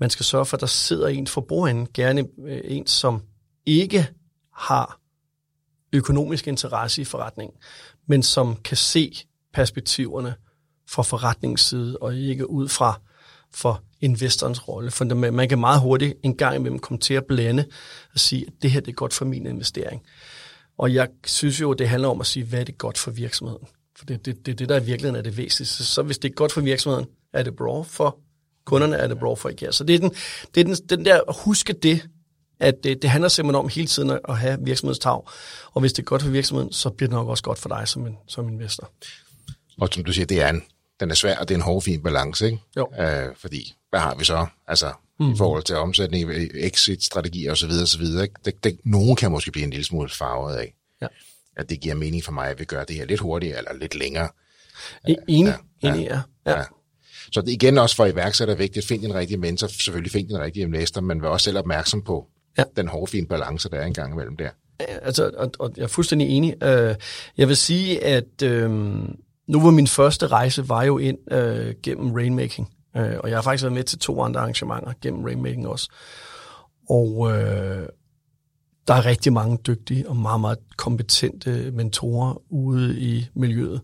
man skal sørge for, at der sidder en for bordenden, gerne øh, en, som ikke har økonomisk interesse i forretningen, men som kan se perspektiverne fra forretningens side, og ikke ud fra for investorens rolle. For man kan meget hurtigt en gang imellem komme til at blande og sige, at det her det er godt for min investering. Og jeg synes jo, det handler om at sige, hvad er det godt for virksomheden? For det er det, det, det, der i virkeligheden er det væsentligste. Så hvis det er godt for virksomheden, er det bra for kunderne, er det bra for IKEA. Så det er den, det er den, den der, huske det, at det, det handler simpelthen om hele tiden at have virksomhedstag. Og hvis det er godt for virksomheden, så bliver det nok også godt for dig som, en, som investor. Og som du siger, det er en, den er svær, og det er en hårfin balance, ikke? Jo. Øh, fordi, hvad har vi så? Altså, mm. i forhold til omsætning, exit-strategier osv. osv. Ikke? Det, det, nogen kan måske blive en lille smule farvet af. Ja. At det giver mening for mig, at vi gør det her lidt hurtigere eller lidt længere. Enig, ja, enig, ja. ja. ja. Så det igen også for iværksætter vigtigt, find en rigtig mentor, selvfølgelig find en rigtig investor, men vær også selv opmærksom på ja. den hårfine balance, der er engang imellem der. Altså, og, og jeg er fuldstændig enig. Uh, jeg vil sige, at uh, nu var min første rejse var jo ind øh, gennem rainmaking, øh, og jeg har faktisk været med til to andre arrangementer gennem rainmaking også. Og øh, der er rigtig mange dygtige og meget, meget kompetente mentorer ude i miljøet,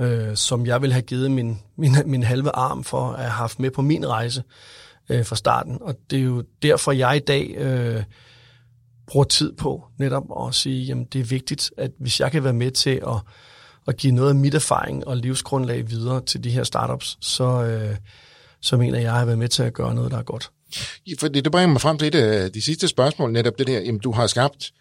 øh, som jeg vil have givet min, min, min halve arm for at have haft med på min rejse øh, fra starten. Og det er jo derfor, jeg i dag... øh, bruger tid på netop at sige, jamen det er vigtigt, at hvis jeg kan være med til at, at give noget af mit erfaring og livsgrundlag videre til de her startups, så, øh, så mener jeg, at jeg har været med til at gøre noget, der er godt. For det, bringer mig frem til et af de sidste spørgsmål, netop det der, jamen du har skabt,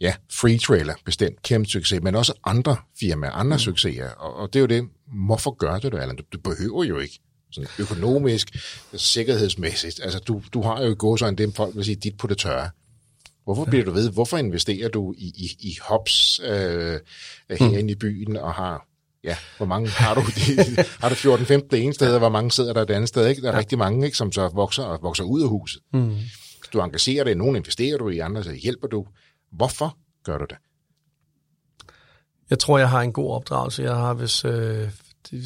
ja, Free Trailer, bestemt kæmpe succes, men også andre firmaer, andre mm. succeser, og, og det er jo det, hvorfor gør du det, Allan? Du, du behøver jo ikke sådan økonomisk, sikkerhedsmæssigt. Altså, du, du har jo gået sådan det, folk vil sige, dit på det tørre. Hvorfor bliver du ved? Hvorfor investerer du i, i, i hops øh, herinde mm. i byen og har ja, hvor mange har du? har du 14-15 det ene sted, og hvor mange sidder der et andet sted? Ikke? Der er ja. rigtig mange, ikke, som så vokser og vokser ud af huset. Mm. Du engagerer dig, nogen investerer du i, andre så hjælper du. Hvorfor gør du det? Jeg tror, jeg har en god opdragelse. Jeg har, hvis, øh,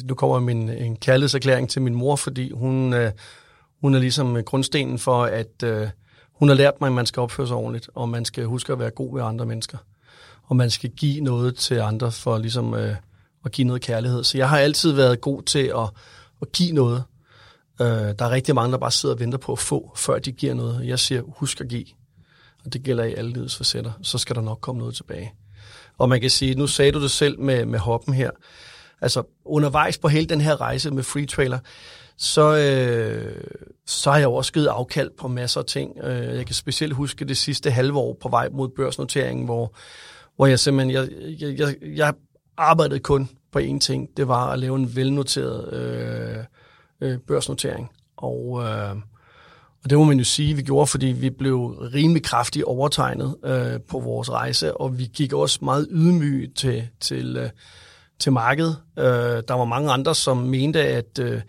nu kommer min en kærlighedserklæring til min mor, fordi hun, øh, hun er ligesom grundstenen for, at øh, hun har lært mig, at man skal opføre sig ordentligt, og man skal huske at være god ved andre mennesker. Og man skal give noget til andre for ligesom øh, at give noget kærlighed. Så jeg har altid været god til at, at give noget. Øh, der er rigtig mange, der bare sidder og venter på at få, før de giver noget. Jeg siger, husk at give. Og det gælder i alle livets facetter. Så skal der nok komme noget tilbage. Og man kan sige, nu sagde du det selv med, med hoppen her. Altså undervejs på hele den her rejse med Free Trailer, så, øh, så har jeg også givet afkald på masser af ting. Øh, jeg kan specielt huske det sidste halve år på vej mod børsnoteringen, hvor, hvor jeg simpelthen, jeg, jeg, jeg, jeg arbejdede kun på én ting. Det var at lave en velnoteret øh, øh, børsnotering. Og, øh, og det må man jo sige, vi gjorde, fordi vi blev rimelig kraftigt overtegnet øh, på vores rejse, og vi gik også meget ydmyge til, til, øh, til markedet. Øh, der var mange andre, som mente, at, øh,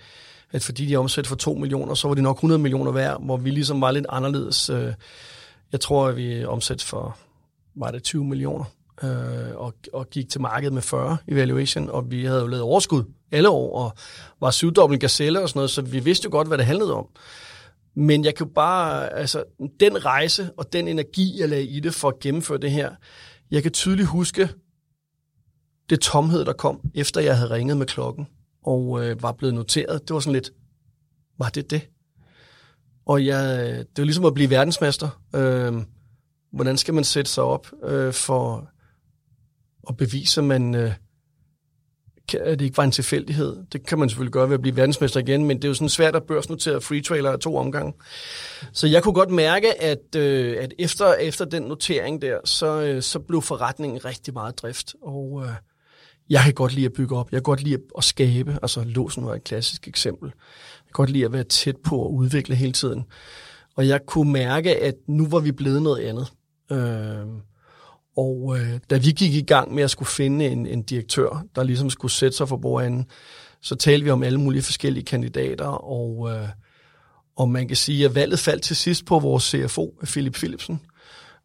at fordi de omsætter for 2 millioner, så var det nok 100 millioner værd, hvor vi ligesom var lidt anderledes. Øh, jeg tror, at vi omsætter for, var det 20 millioner, øh, og, og gik til markedet med 40 evaluation, og vi havde jo lavet overskud alle år, og var syvdobbelt gazelle og sådan noget, så vi vidste jo godt, hvad det handlede om. Men jeg kan jo bare, altså, den rejse og den energi, jeg lagde i det for at gennemføre det her, jeg kan tydeligt huske det tomhed, der kom, efter jeg havde ringet med klokken og øh, var blevet noteret. Det var sådan lidt, var det det? Og jeg, øh, det var ligesom at blive verdensmester. Øh, hvordan skal man sætte sig op øh, for at bevise, at man... Øh, at det ikke var en tilfældighed. Det kan man selvfølgelig gøre ved at blive verdensmester igen, men det er jo sådan svært at børsnotere free trailer af to omgange. Så jeg kunne godt mærke, at, øh, at efter, efter den notering der, så, øh, så blev forretningen rigtig meget drift. Og øh, jeg kan godt lide at bygge op. Jeg kan godt lide at skabe. Altså låsen var et klassisk eksempel. Jeg kan godt lide at være tæt på at udvikle hele tiden. Og jeg kunne mærke, at nu var vi blevet noget andet. Øh, og øh, da vi gik i gang med at skulle finde en, en direktør, der ligesom skulle sætte sig for bordenden, så talte vi om alle mulige forskellige kandidater, og, øh, og man kan sige, at valget faldt til sidst på vores CFO, Philip Philipsen,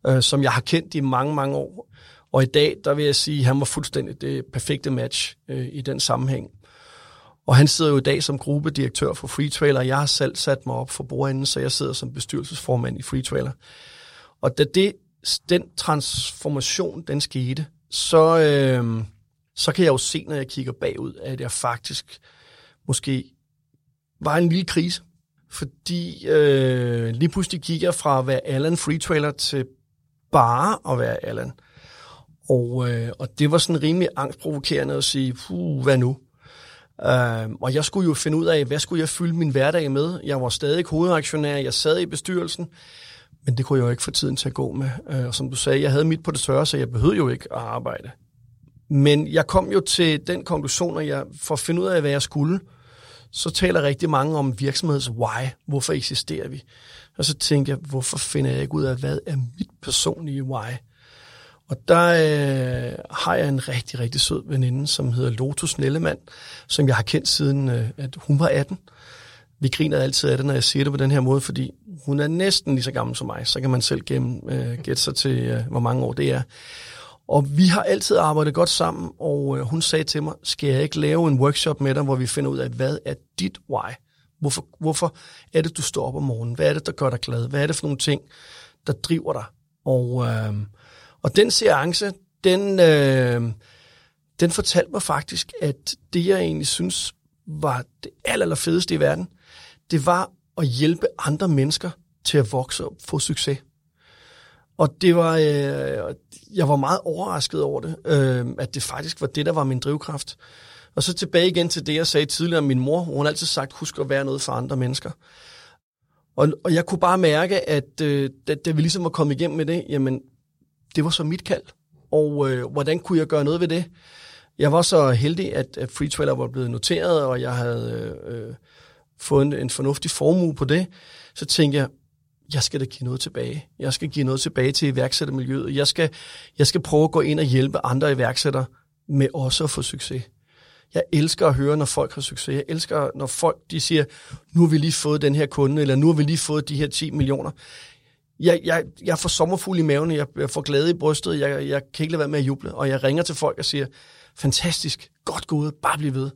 øh, som jeg har kendt i mange, mange år. Og i dag, der vil jeg sige, at han var fuldstændig det perfekte match øh, i den sammenhæng. Og han sidder jo i dag som gruppedirektør for Free Trailer. Jeg har selv sat mig op for bordenden, så jeg sidder som bestyrelsesformand i Free Trailer. Og da det den transformation, den skete, så, øh, så kan jeg jo se, når jeg kigger bagud, at jeg faktisk måske var en lille krise. Fordi øh, lige pludselig gik jeg fra at være Allan Free Trailer til bare at være Allan. Og, øh, og det var sådan rimelig angstprovokerende at sige, puh, hvad nu? Øh, og jeg skulle jo finde ud af, hvad skulle jeg fylde min hverdag med? Jeg var stadig hovedaktionær, jeg sad i bestyrelsen. Men det kunne jeg jo ikke få tiden til at gå med. Øh, og som du sagde, jeg havde mit på det tørre, så jeg behøvede jo ikke at arbejde. Men jeg kom jo til den konklusion, at jeg for at finde ud af, hvad jeg skulle, så taler rigtig mange om virksomheds why. Hvorfor eksisterer vi? Og så tænkte jeg, hvorfor finder jeg ikke ud af, hvad er mit personlige why? Og der øh, har jeg en rigtig, rigtig sød veninde, som hedder Lotus Nellemann, som jeg har kendt siden, øh, at hun var 18. Vi griner altid af det, når jeg siger det på den her måde, fordi hun er næsten lige så gammel som mig. Så kan man selv gennem, øh, gætte sig til, øh, hvor mange år det er. Og vi har altid arbejdet godt sammen, og øh, hun sagde til mig, skal jeg ikke lave en workshop med dig, hvor vi finder ud af, hvad er dit why? Hvorfor, hvorfor er det, du står op om morgenen? Hvad er det, der gør dig glad? Hvad er det for nogle ting, der driver dig? Og, øh, og den seance, den, øh, den fortalte mig faktisk, at det, jeg egentlig synes var det aller, aller fedeste i verden, det var at hjælpe andre mennesker til at vokse og få succes. Og det var, øh, jeg var meget overrasket over det, øh, at det faktisk var det, der var min drivkraft. Og så tilbage igen til det, jeg sagde tidligere om min mor. Hun har altid sagt, husk at være noget for andre mennesker. Og, og jeg kunne bare mærke, at øh, da, da vi ligesom var kommet igennem med det, jamen, det var så mit kald. Og øh, hvordan kunne jeg gøre noget ved det? Jeg var så heldig, at, at Free Trailer var blevet noteret, og jeg havde øh, fået en, en fornuftig formue på det. Så tænkte jeg, jeg skal da give noget tilbage. Jeg skal give noget tilbage til iværksættermiljøet. Jeg skal, jeg skal prøve at gå ind og hjælpe andre iværksættere med også at få succes. Jeg elsker at høre, når folk har succes. Jeg elsker, når folk de siger, nu har vi lige fået den her kunde, eller nu har vi lige fået de her 10 millioner. Jeg, jeg, jeg får sommerfuld i maven, jeg, jeg får glæde i brystet, jeg, jeg kan ikke lade være med at juble, og jeg ringer til folk og siger, fantastisk, godt gået, bare bliv ved.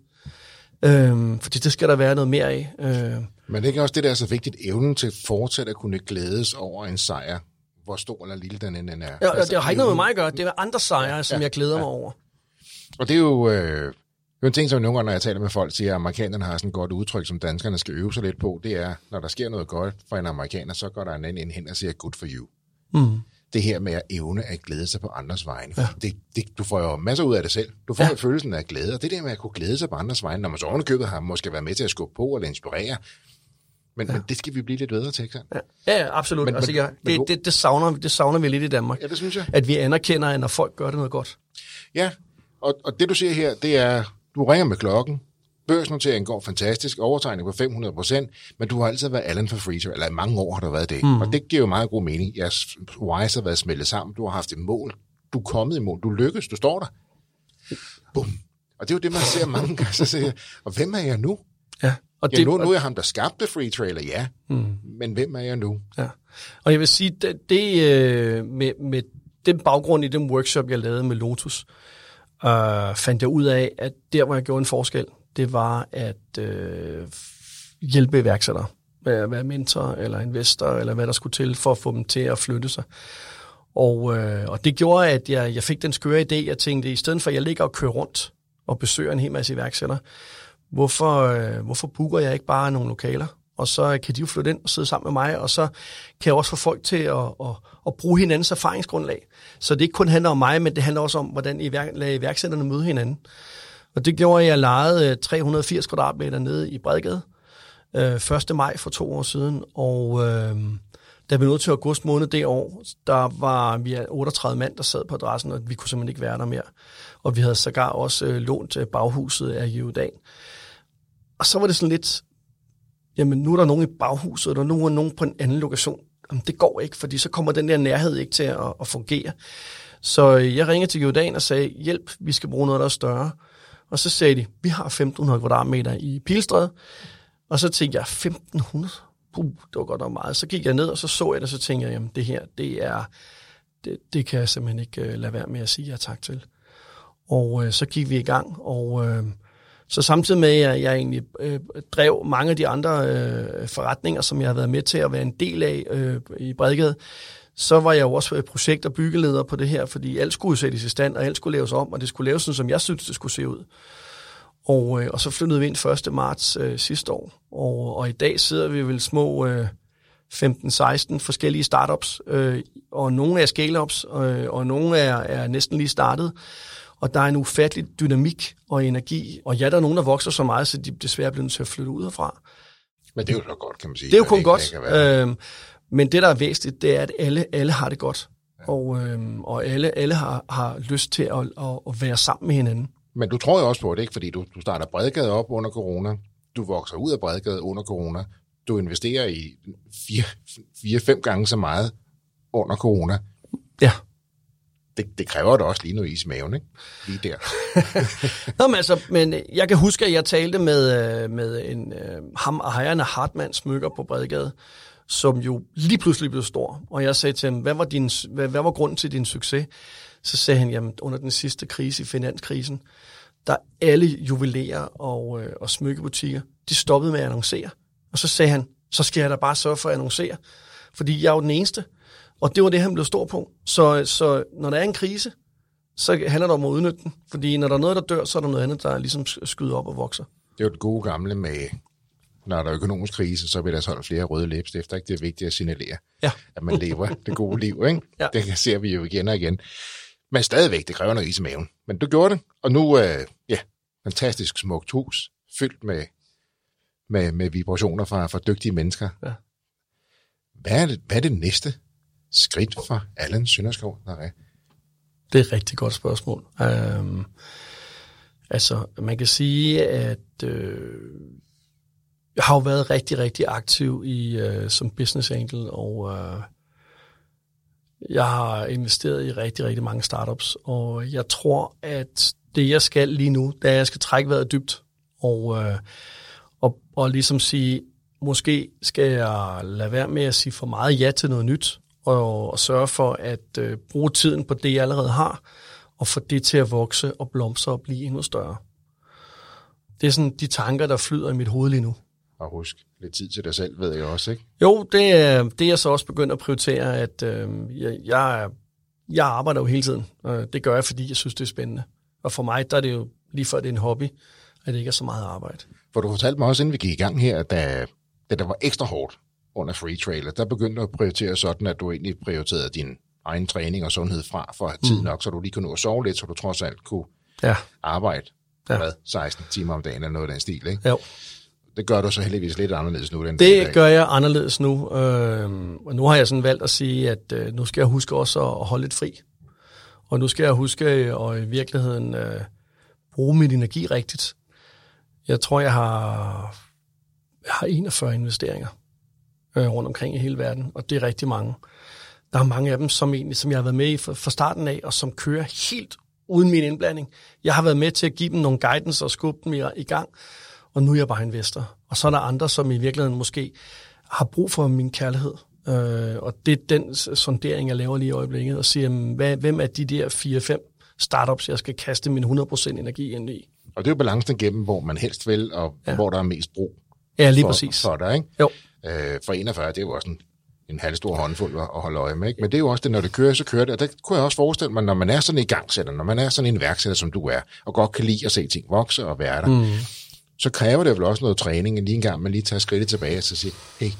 Øhm, fordi det skal der være noget mere af. Øhm. Men det er ikke også det, der er så vigtigt, evnen til fortsat at kunne glædes over en sejr, hvor stor eller lille den end er. Ja, altså, det har ikke noget med mig at gøre, det er andre sejre, ja, som jeg glæder ja. mig over. Og det er jo... Øh, det er en ting, som nogle gange, når jeg taler med folk, siger, at amerikanerne har sådan et godt udtryk, som danskerne skal øve sig lidt på. Det er, når der sker noget godt for en amerikaner, så går der en anden hen og siger, good for you. Mm. Det her med at evne at glæde sig på andres vegne. Ja. Det, det, du får jo masser ud af det selv. Du får ja. følelsen af glæde, og det der med at kunne glæde sig på andres vegne, når man så ovenikøbet har måske været med til at skubbe på eller inspirere, men, ja. men det skal vi blive lidt bedre til, ikke Ja, ja absolut. Men, altså, jeg, det, det, det, savner, det savner vi lidt i Danmark. Ja, det synes jeg. At vi anerkender, at når folk gør det noget godt. Ja, og, og det du siger her, det er, du ringer med klokken, børsnoteringen går fantastisk, overtegning på 500 procent, men du har altid været Allen for Freezer, eller i mange år har du været det. Mm. Og det giver jo meget god mening. Jeres wise har været smeltet sammen, du har haft et mål, du er kommet i mål, du lykkes, du står der. Bum. Og det er jo det, man ser mange gange, så siger og hvem er jeg nu? Ja. Og ja, det, nu, nu er jeg ham, der skabte Free Trailer, ja. Mm. Men hvem er jeg nu? Ja. Og jeg vil sige, det, det øh, med, med den baggrund i den workshop, jeg lavede med Lotus, øh, Øh, fandt jeg ud af, at der, hvor jeg gjorde en forskel, det var at øh, hjælpe iværksættere med at være mentor eller investor, eller hvad der skulle til for at få dem til at flytte sig. Og, øh, og det gjorde, at jeg, jeg fik den skøre idé, jeg tænkte, i stedet for at jeg ligger og kører rundt og besøger en hel masse iværksættere, hvorfor, øh, hvorfor booker jeg ikke bare nogle lokaler? Og så kan de jo flytte ind og sidde sammen med mig, og så kan jeg også få folk til at, at, at bruge hinandens erfaringsgrundlag. Så det ikke kun handler om mig, men det handler også om, hvordan iværksætterne møder hinanden. Og det gjorde, at jeg lejede øh, 380 kvadratmeter nede i Bredgade øh, 1. maj for to år siden, og øh, da vi nåede til august måned det år, der var vi 38 mand, der sad på adressen, og vi kunne simpelthen ikke være der mere. Og vi havde sågar også øh, lånt øh, baghuset af Judan. Og så var det sådan lidt, jamen nu er der nogen i baghuset, og nu er nogen på en anden lokation. Jamen, det går ikke, fordi så kommer den der nærhed ikke til at, at fungere. Så øh, jeg ringede til Jordan og sagde, hjælp, vi skal bruge noget, der er større. Og så sagde de, vi har 1500 kvadratmeter i Pilstræde. Og så tænkte jeg, 1500? Puh, det var godt nok meget. Så gik jeg ned, og så så jeg det, og så tænkte jeg, jamen det her, det er, det, det kan jeg simpelthen ikke uh, lade være med at sige ja tak til. Og øh, så gik vi i gang, og øh, så samtidig med, at jeg egentlig øh, drev mange af de andre øh, forretninger, som jeg har været med til at være en del af øh, i Bredgade, så var jeg jo også øh, projekt- og byggeleder på det her, fordi alt skulle sættes i stand, og alt skulle laves om, og det skulle laves sådan, som jeg synes, det skulle se ud. Og, øh, og så flyttede vi ind 1. marts øh, sidste år, og, og i dag sidder vi vel små øh, 15-16 forskellige startups, øh, og nogle er scale-ups, øh, og nogle er, er næsten lige startet. Og der er en ufattelig dynamik og energi, og ja, der er nogen, der vokser så meget, så de desværre bliver nødt til at flytte ud herfra. Men det er jo så godt, kan man sige. Det er jo kun godt. Øh, men det, der er væsentligt, det er, at alle, alle har det godt. Ja. Og, øhm, og alle, alle har, har lyst til at, at, at være sammen med hinanden. Men du tror jo også på det, ikke? Fordi du, du starter Bredgade op under corona. Du vokser ud af Bredgade under corona. Du investerer i fire-fem gange så meget under corona. Ja. Det, det kræver da også lige noget is i maven, ikke? Lige der. Nå, men, altså, men øh, jeg kan huske, at jeg talte med, øh, med en, øh, ham og Hejerne Hartmann smykker på Bredegade, som jo lige pludselig blev stor. Og jeg sagde til ham, hvad var, din, hvad, hvad var grunden til din succes? Så sagde han, jamen under den sidste krise, i finanskrisen, der alle juvelærer og, øh, og smykkebutikker, de stoppede med at annoncere. Og så sagde han, så skal jeg da bare sørge for at annoncere, fordi jeg er jo den eneste. Og det var det, han blev stor på. Så, så når der er en krise, så handler det om at udnytte den. Fordi når der er noget, der dør, så er der noget andet, der ligesom skyder op og vokser. Det er jo det gode gamle med når der er økonomisk krise, så vil der holde flere røde læbstifter. Ikke? Det er vigtigt at signalere, Ja. at man lever det gode liv. Ikke? Ja. Det ser vi jo igen og igen. Men stadigvæk, det kræver noget is i maven. Men du gjorde det, og nu, øh, ja, fantastisk smukt hus, fyldt med, med, med vibrationer fra, fra dygtige mennesker. Ja. Hvad, er det, hvad er det næste skridt for Allan Sønderskov, der er? Det er et rigtig godt spørgsmål. Um, altså, man kan sige, at øh, jeg har jo været rigtig, rigtig aktiv i øh, som business angel, og øh, jeg har investeret i rigtig, rigtig mange startups, og jeg tror, at det, jeg skal lige nu, det er, at jeg skal trække vejret dybt, og, øh, og, og ligesom sige, måske skal jeg lade være med at sige for meget ja til noget nyt, og, og sørge for at øh, bruge tiden på det, jeg allerede har, og få det til at vokse og blomstre og blive endnu større. Det er sådan de tanker, der flyder i mit hoved lige nu. Og husk, lidt tid til dig selv, ved jeg også, ikke? Jo, det er, det er jeg så også begyndt at prioritere, at øh, jeg, jeg, jeg arbejder jo hele tiden. Øh, det gør jeg, fordi jeg synes, det er spændende. Og for mig, der er det jo lige før det er en hobby, at det ikke er så meget arbejde. For du fortalte mig også, inden vi gik i gang her, at da, da der var ekstra hårdt under Free Trailer, der begyndte at prioritere sådan, at du egentlig prioriterede din egen træning og sundhed fra, for at have tid Mm. nok, så du lige kunne nå at sove lidt, så du trods alt kunne Ja, arbejde Ja. hvad, 16 timer om dagen eller noget af den stil, ikke? jo. Det gør du så heldigvis lidt anderledes nu, end Det gør jeg anderledes nu. Øh, og nu har jeg sådan valgt at sige, at øh, nu skal jeg huske også at holde lidt fri. Og nu skal jeg huske at i virkeligheden øh, bruge min energi rigtigt. Jeg tror, jeg har, jeg har 41 investeringer øh, rundt omkring i hele verden, og det er rigtig mange. Der er mange af dem, som, egentlig, som jeg har været med i fra, fra starten af, og som kører helt uden min indblanding. Jeg har været med til at give dem nogle guidance og skubbe dem i, i gang, og nu er jeg bare investor. Og så er der andre, som i virkeligheden måske har brug for min kærlighed. Øh, og det er den sondering, jeg laver lige i øjeblikket, og siger, jamen, hvad, hvem er de der 4-5 startups, jeg skal kaste min 100% energi ind i? Og det er jo balancen igennem, hvor man helst vil, og. Ja. hvor der er mest brug Ja, lige for, præcis. for dig, ikke? Jo. Øh, for 41, det er jo også en, en halv stor håndfuld at at holde øje med. Ikke? Men det er jo også det, når det kører, så kører det. Og der kunne jeg også forestille mig, når man er sådan en igangsætter, når man er sådan en iværksætter, som du er, og godt kan lide at se ting vokse og være der, mm. så kræver det vel også noget træning, lige en gang man lige tager skridtet tilbage og så siger, hey,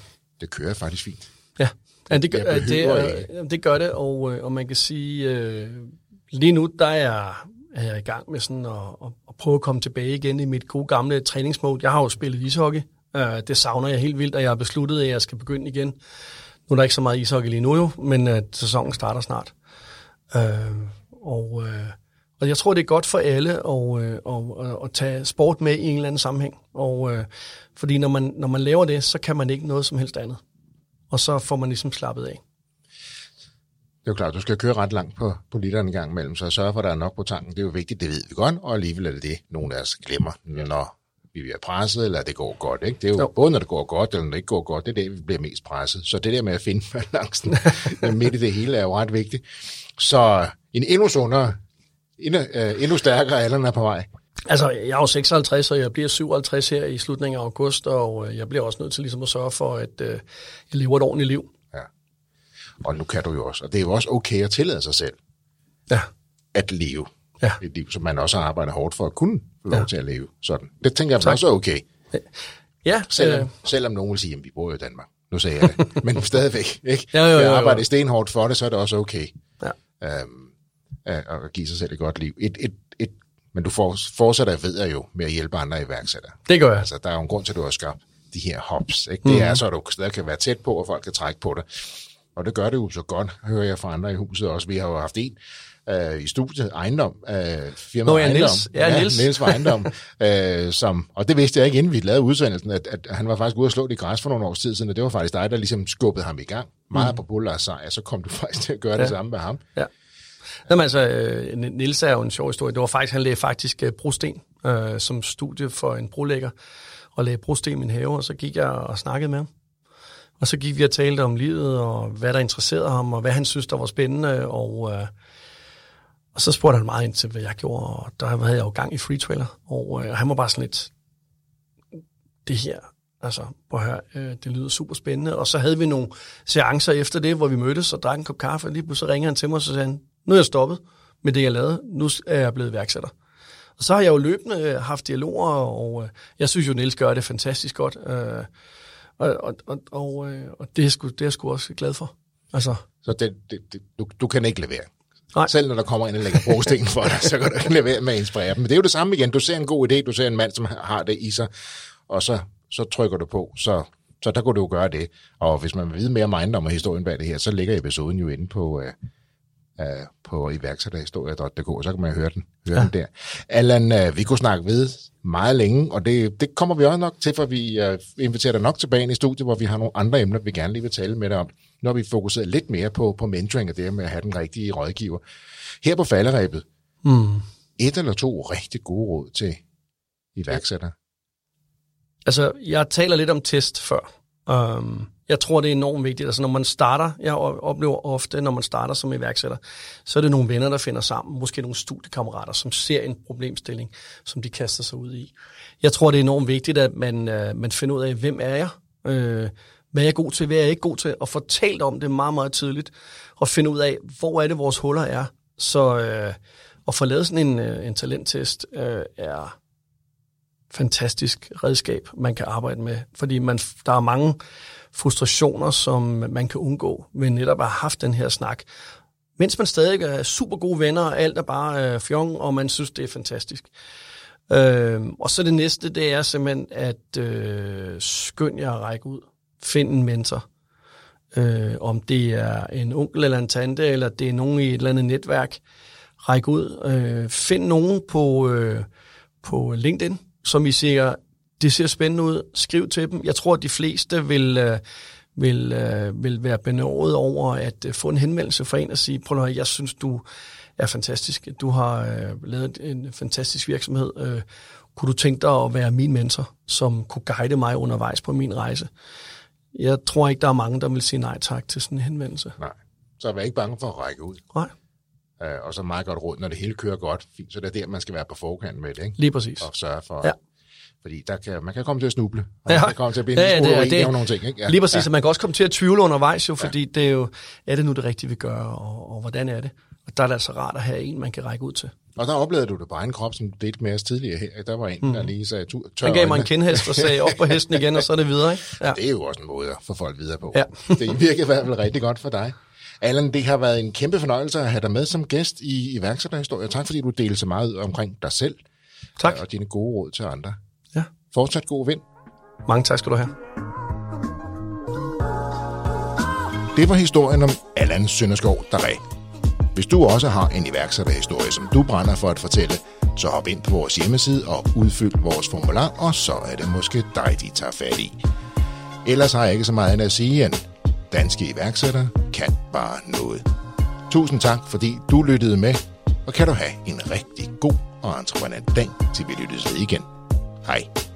det kører faktisk fint. Ja, ja det, gør, det, jamen, det gør det, og, øh, og man kan sige, øh, lige nu der er jeg, er jeg i gang med sådan at, at, at prøve at komme tilbage igen i mit gode gamle træningsmode. Jeg har jo spillet ishockey, øh, det savner jeg helt vildt, og jeg har besluttet, at jeg skal begynde igen. Nu er der ikke så meget ishockey lige nu jo, men øh, sæsonen starter snart. Øh, og, øh, og jeg tror, det er godt for alle at, øh, at, at, tage sport med i en eller anden sammenhæng. Og, øh, fordi når man, når man laver det, så kan man ikke noget som helst andet og så får man ligesom slappet af. Det er jo klart, du skal køre ret langt på, på literen en gang imellem, så sørge for, at der er nok på tanken. Det er jo vigtigt, det ved vi godt, og alligevel er det det, nogen af os glemmer, når vi bliver presset, eller det går godt. Ikke? Det er jo, Jo. både, når det går godt, eller når det ikke går godt, det er det, vi bliver mest presset. Så det der med at finde balancen midt i det hele er jo ret vigtigt. Så en endnu sundere, endnu, øh, endnu stærkere alderen er på vej. Altså, jeg er jo 56, og jeg bliver 57 her i slutningen af august, og øh, jeg bliver også nødt til ligesom at sørge for, at øh, jeg lever et ordentligt liv. Ja. Og nu kan du jo også. Og det er jo også okay at tillade sig selv Ja, at leve Ja. et liv, som man også har arbejdet hårdt for at kunne få lov Ja. til at leve. Sådan. Det tænker jeg Tak. også er okay. ja Selvom, øh, øh. selvom nogen vil sige, at vi bor jo i Danmark. Nu sagde jeg det. Men stadigvæk. Ikke? Jo, jo, jo, Jeg jo. arbejder stenhårdt for det, så er det også okay ja. øhm, at, at give sig selv et godt liv. Et, et, et, men du for, fortsætter, ved jeg jo, med at hjælpe andre iværksættere. det gør jeg. Altså, der er jo en grund til, at du har skabt de her hops. Ikke? Det Mhm. er så, at du stadig kan være tæt på, og folk kan trække på det. Og det gør det jo så godt, hører jeg fra andre i huset også. Vi har jo haft en øh, i studiet, Ejendom, øh, firma Nå ja, Ejendom. Niels. Ja, Niels. Niels var Ejendom. øh, som, og det vidste jeg ikke, inden vi lavede udsendelsen, at, at han var faktisk ude og slå det i græs for nogle års tid siden, og det var faktisk dig, der ligesom skubbede ham i gang. Meget mm. på Buller og sejr, så kom du faktisk til at gøre ja. det Ja. samme med ham. Ja. Jamen altså, øh, Nils er jo en sjov historie. Det var faktisk, han lagde faktisk øh, brosten øh, som studie for en brolægger, og lagde brosten i min have, og så gik jeg og snakkede med ham. Og så gik vi og talte om livet, og hvad der interesserede ham, og hvad han synes, der var spændende, og, øh, og så spurgte han meget ind til, hvad jeg gjorde, og der havde jeg jo gang i free trailer, og øh, han var bare sådan lidt, det her, altså, prøv at høre, øh, det lyder super spændende, og så havde vi nogle seancer efter det, hvor vi mødtes og drak en kop kaffe, og lige pludselig ringer han til mig, og så sagde han, nu er jeg stoppet med det, jeg lavede, nu er jeg blevet værksætter. Og så har jeg jo løbende øh, haft dialoger, og øh, jeg synes jo, Niels gør det fantastisk godt. Øh, og, og, og, og, øh, og det, er sgu, det er jeg sgu også glad for. Altså, Så det, det, det, du, du kan ikke levere. Nej. Selv når der kommer en og lægger brosten for dig, så kan du ikke levere med at inspirere dem. Men det er jo det samme igen. Du ser en god idé, du ser en mand, som har det i sig, og så, så trykker du på. Så, så der kunne du jo gøre det. Og hvis man vil vide mere om ejendom og historien bag det her, så ligger episoden jo inde på, øh, øh, på iværksætterhistorie.dk, så kan man høre den, høre ja. den der. Allan, øh, vi kunne snakke ved meget længe, og det, det kommer vi også nok til, for vi øh, inviterer dig nok tilbage ind i studiet, hvor vi har nogle andre emner, vi gerne lige vil tale med dig om. Har vi fokuseret lidt mere på, på mentoring og det med at have den rigtige rådgiver. Her på falderæbet, mm. et eller to rigtig gode råd til iværksættere. Altså, jeg taler lidt om test før. Um, jeg tror, det er enormt vigtigt. Altså, når man starter, jeg oplever ofte, når man starter som iværksætter, så er det nogle venner, der finder sammen. Måske nogle studiekammerater, som ser en problemstilling, som de kaster sig ud i. Jeg tror, det er enormt vigtigt, at man, uh, man finder ud af, hvem er jeg? Uh, hvad er jeg god til? Hvad er jeg ikke god til? Og få om det meget, meget tidligt. Og finde ud af, hvor er det, vores huller er. Så uh, at få lavet sådan en, uh, en talenttest uh, er fantastisk redskab, man kan arbejde med. Fordi man, der er mange frustrationer, som man kan undgå ved netop at have haft den her snak. Mens man stadig er super gode venner, og alt er bare øh, fjong, og man synes, det er fantastisk. Øh, og så det næste, det er simpelthen, at øh, skynd jer at række ud. Find en mentor. Øh, om det er en onkel eller en tante, eller det er nogen i et eller andet netværk. Ræk ud. Øh, find nogen på, øh, på LinkedIn, som I siger, det ser spændende ud, skriv til dem. Jeg tror, at de fleste vil, øh, vil, øh, vil være benådet over at øh, få en henvendelse fra en og sige, prøv at jeg synes, du er fantastisk. Du har øh, lavet en fantastisk virksomhed. Øh, kunne du tænke dig at være min mentor, som kunne guide mig undervejs på min rejse? Jeg tror ikke, der er mange, der vil sige nej tak til sådan en henvendelse. Nej, så vær ikke bange for at række ud. Nej. Uh, og så meget godt råd, når det hele kører godt, fint, så det er der, man skal være på forkant med det, ikke? Lige præcis. Og sørge for, Ja. fordi der kan, man kan komme til at snuble, og Ja. man kan komme til at blive en Ja, ja, ja, ja, det det nogle ting, ikke? Ja, lige præcis, ja. og man kan også komme til at tvivle undervejs jo, fordi det er jo, er det nu det rigtige, vi gør, og, og hvordan er det? Og der er det altså rart at have en, man kan række ud til. Og der oplevede du det på egen krop, som du delte med os tidligere her. Der var en, mm. der lige sagde, tør Han gav mig en kendhest og sagde op på hesten igen, og så er det videre, ikke? Ja. Det er jo også en måde at få folk videre på. Ja. det virker i hvert fald rigtig godt for dig. Allan, det har været en kæmpe fornøjelse at have dig med som gæst i iværksætterhistorie. Tak fordi du delte så meget ud omkring dig selv Tak. og dine gode råd til andre. Ja. Fortsat god vind. Mange tak skal du have. Det var historien om Allan Sønderskov Daré. Hvis du også har en iværksætterhistorie, som du brænder for at fortælle, så hop ind på vores hjemmeside og udfyld vores formular, og så er det måske dig, de tager fat i. Ellers har jeg ikke så meget andet at sige end, danske iværksættere kan bare noget. Tusind tak, fordi du lyttede med, og kan du have en rigtig god og entreprenant dag, til vi lyttes ved igen. Hej.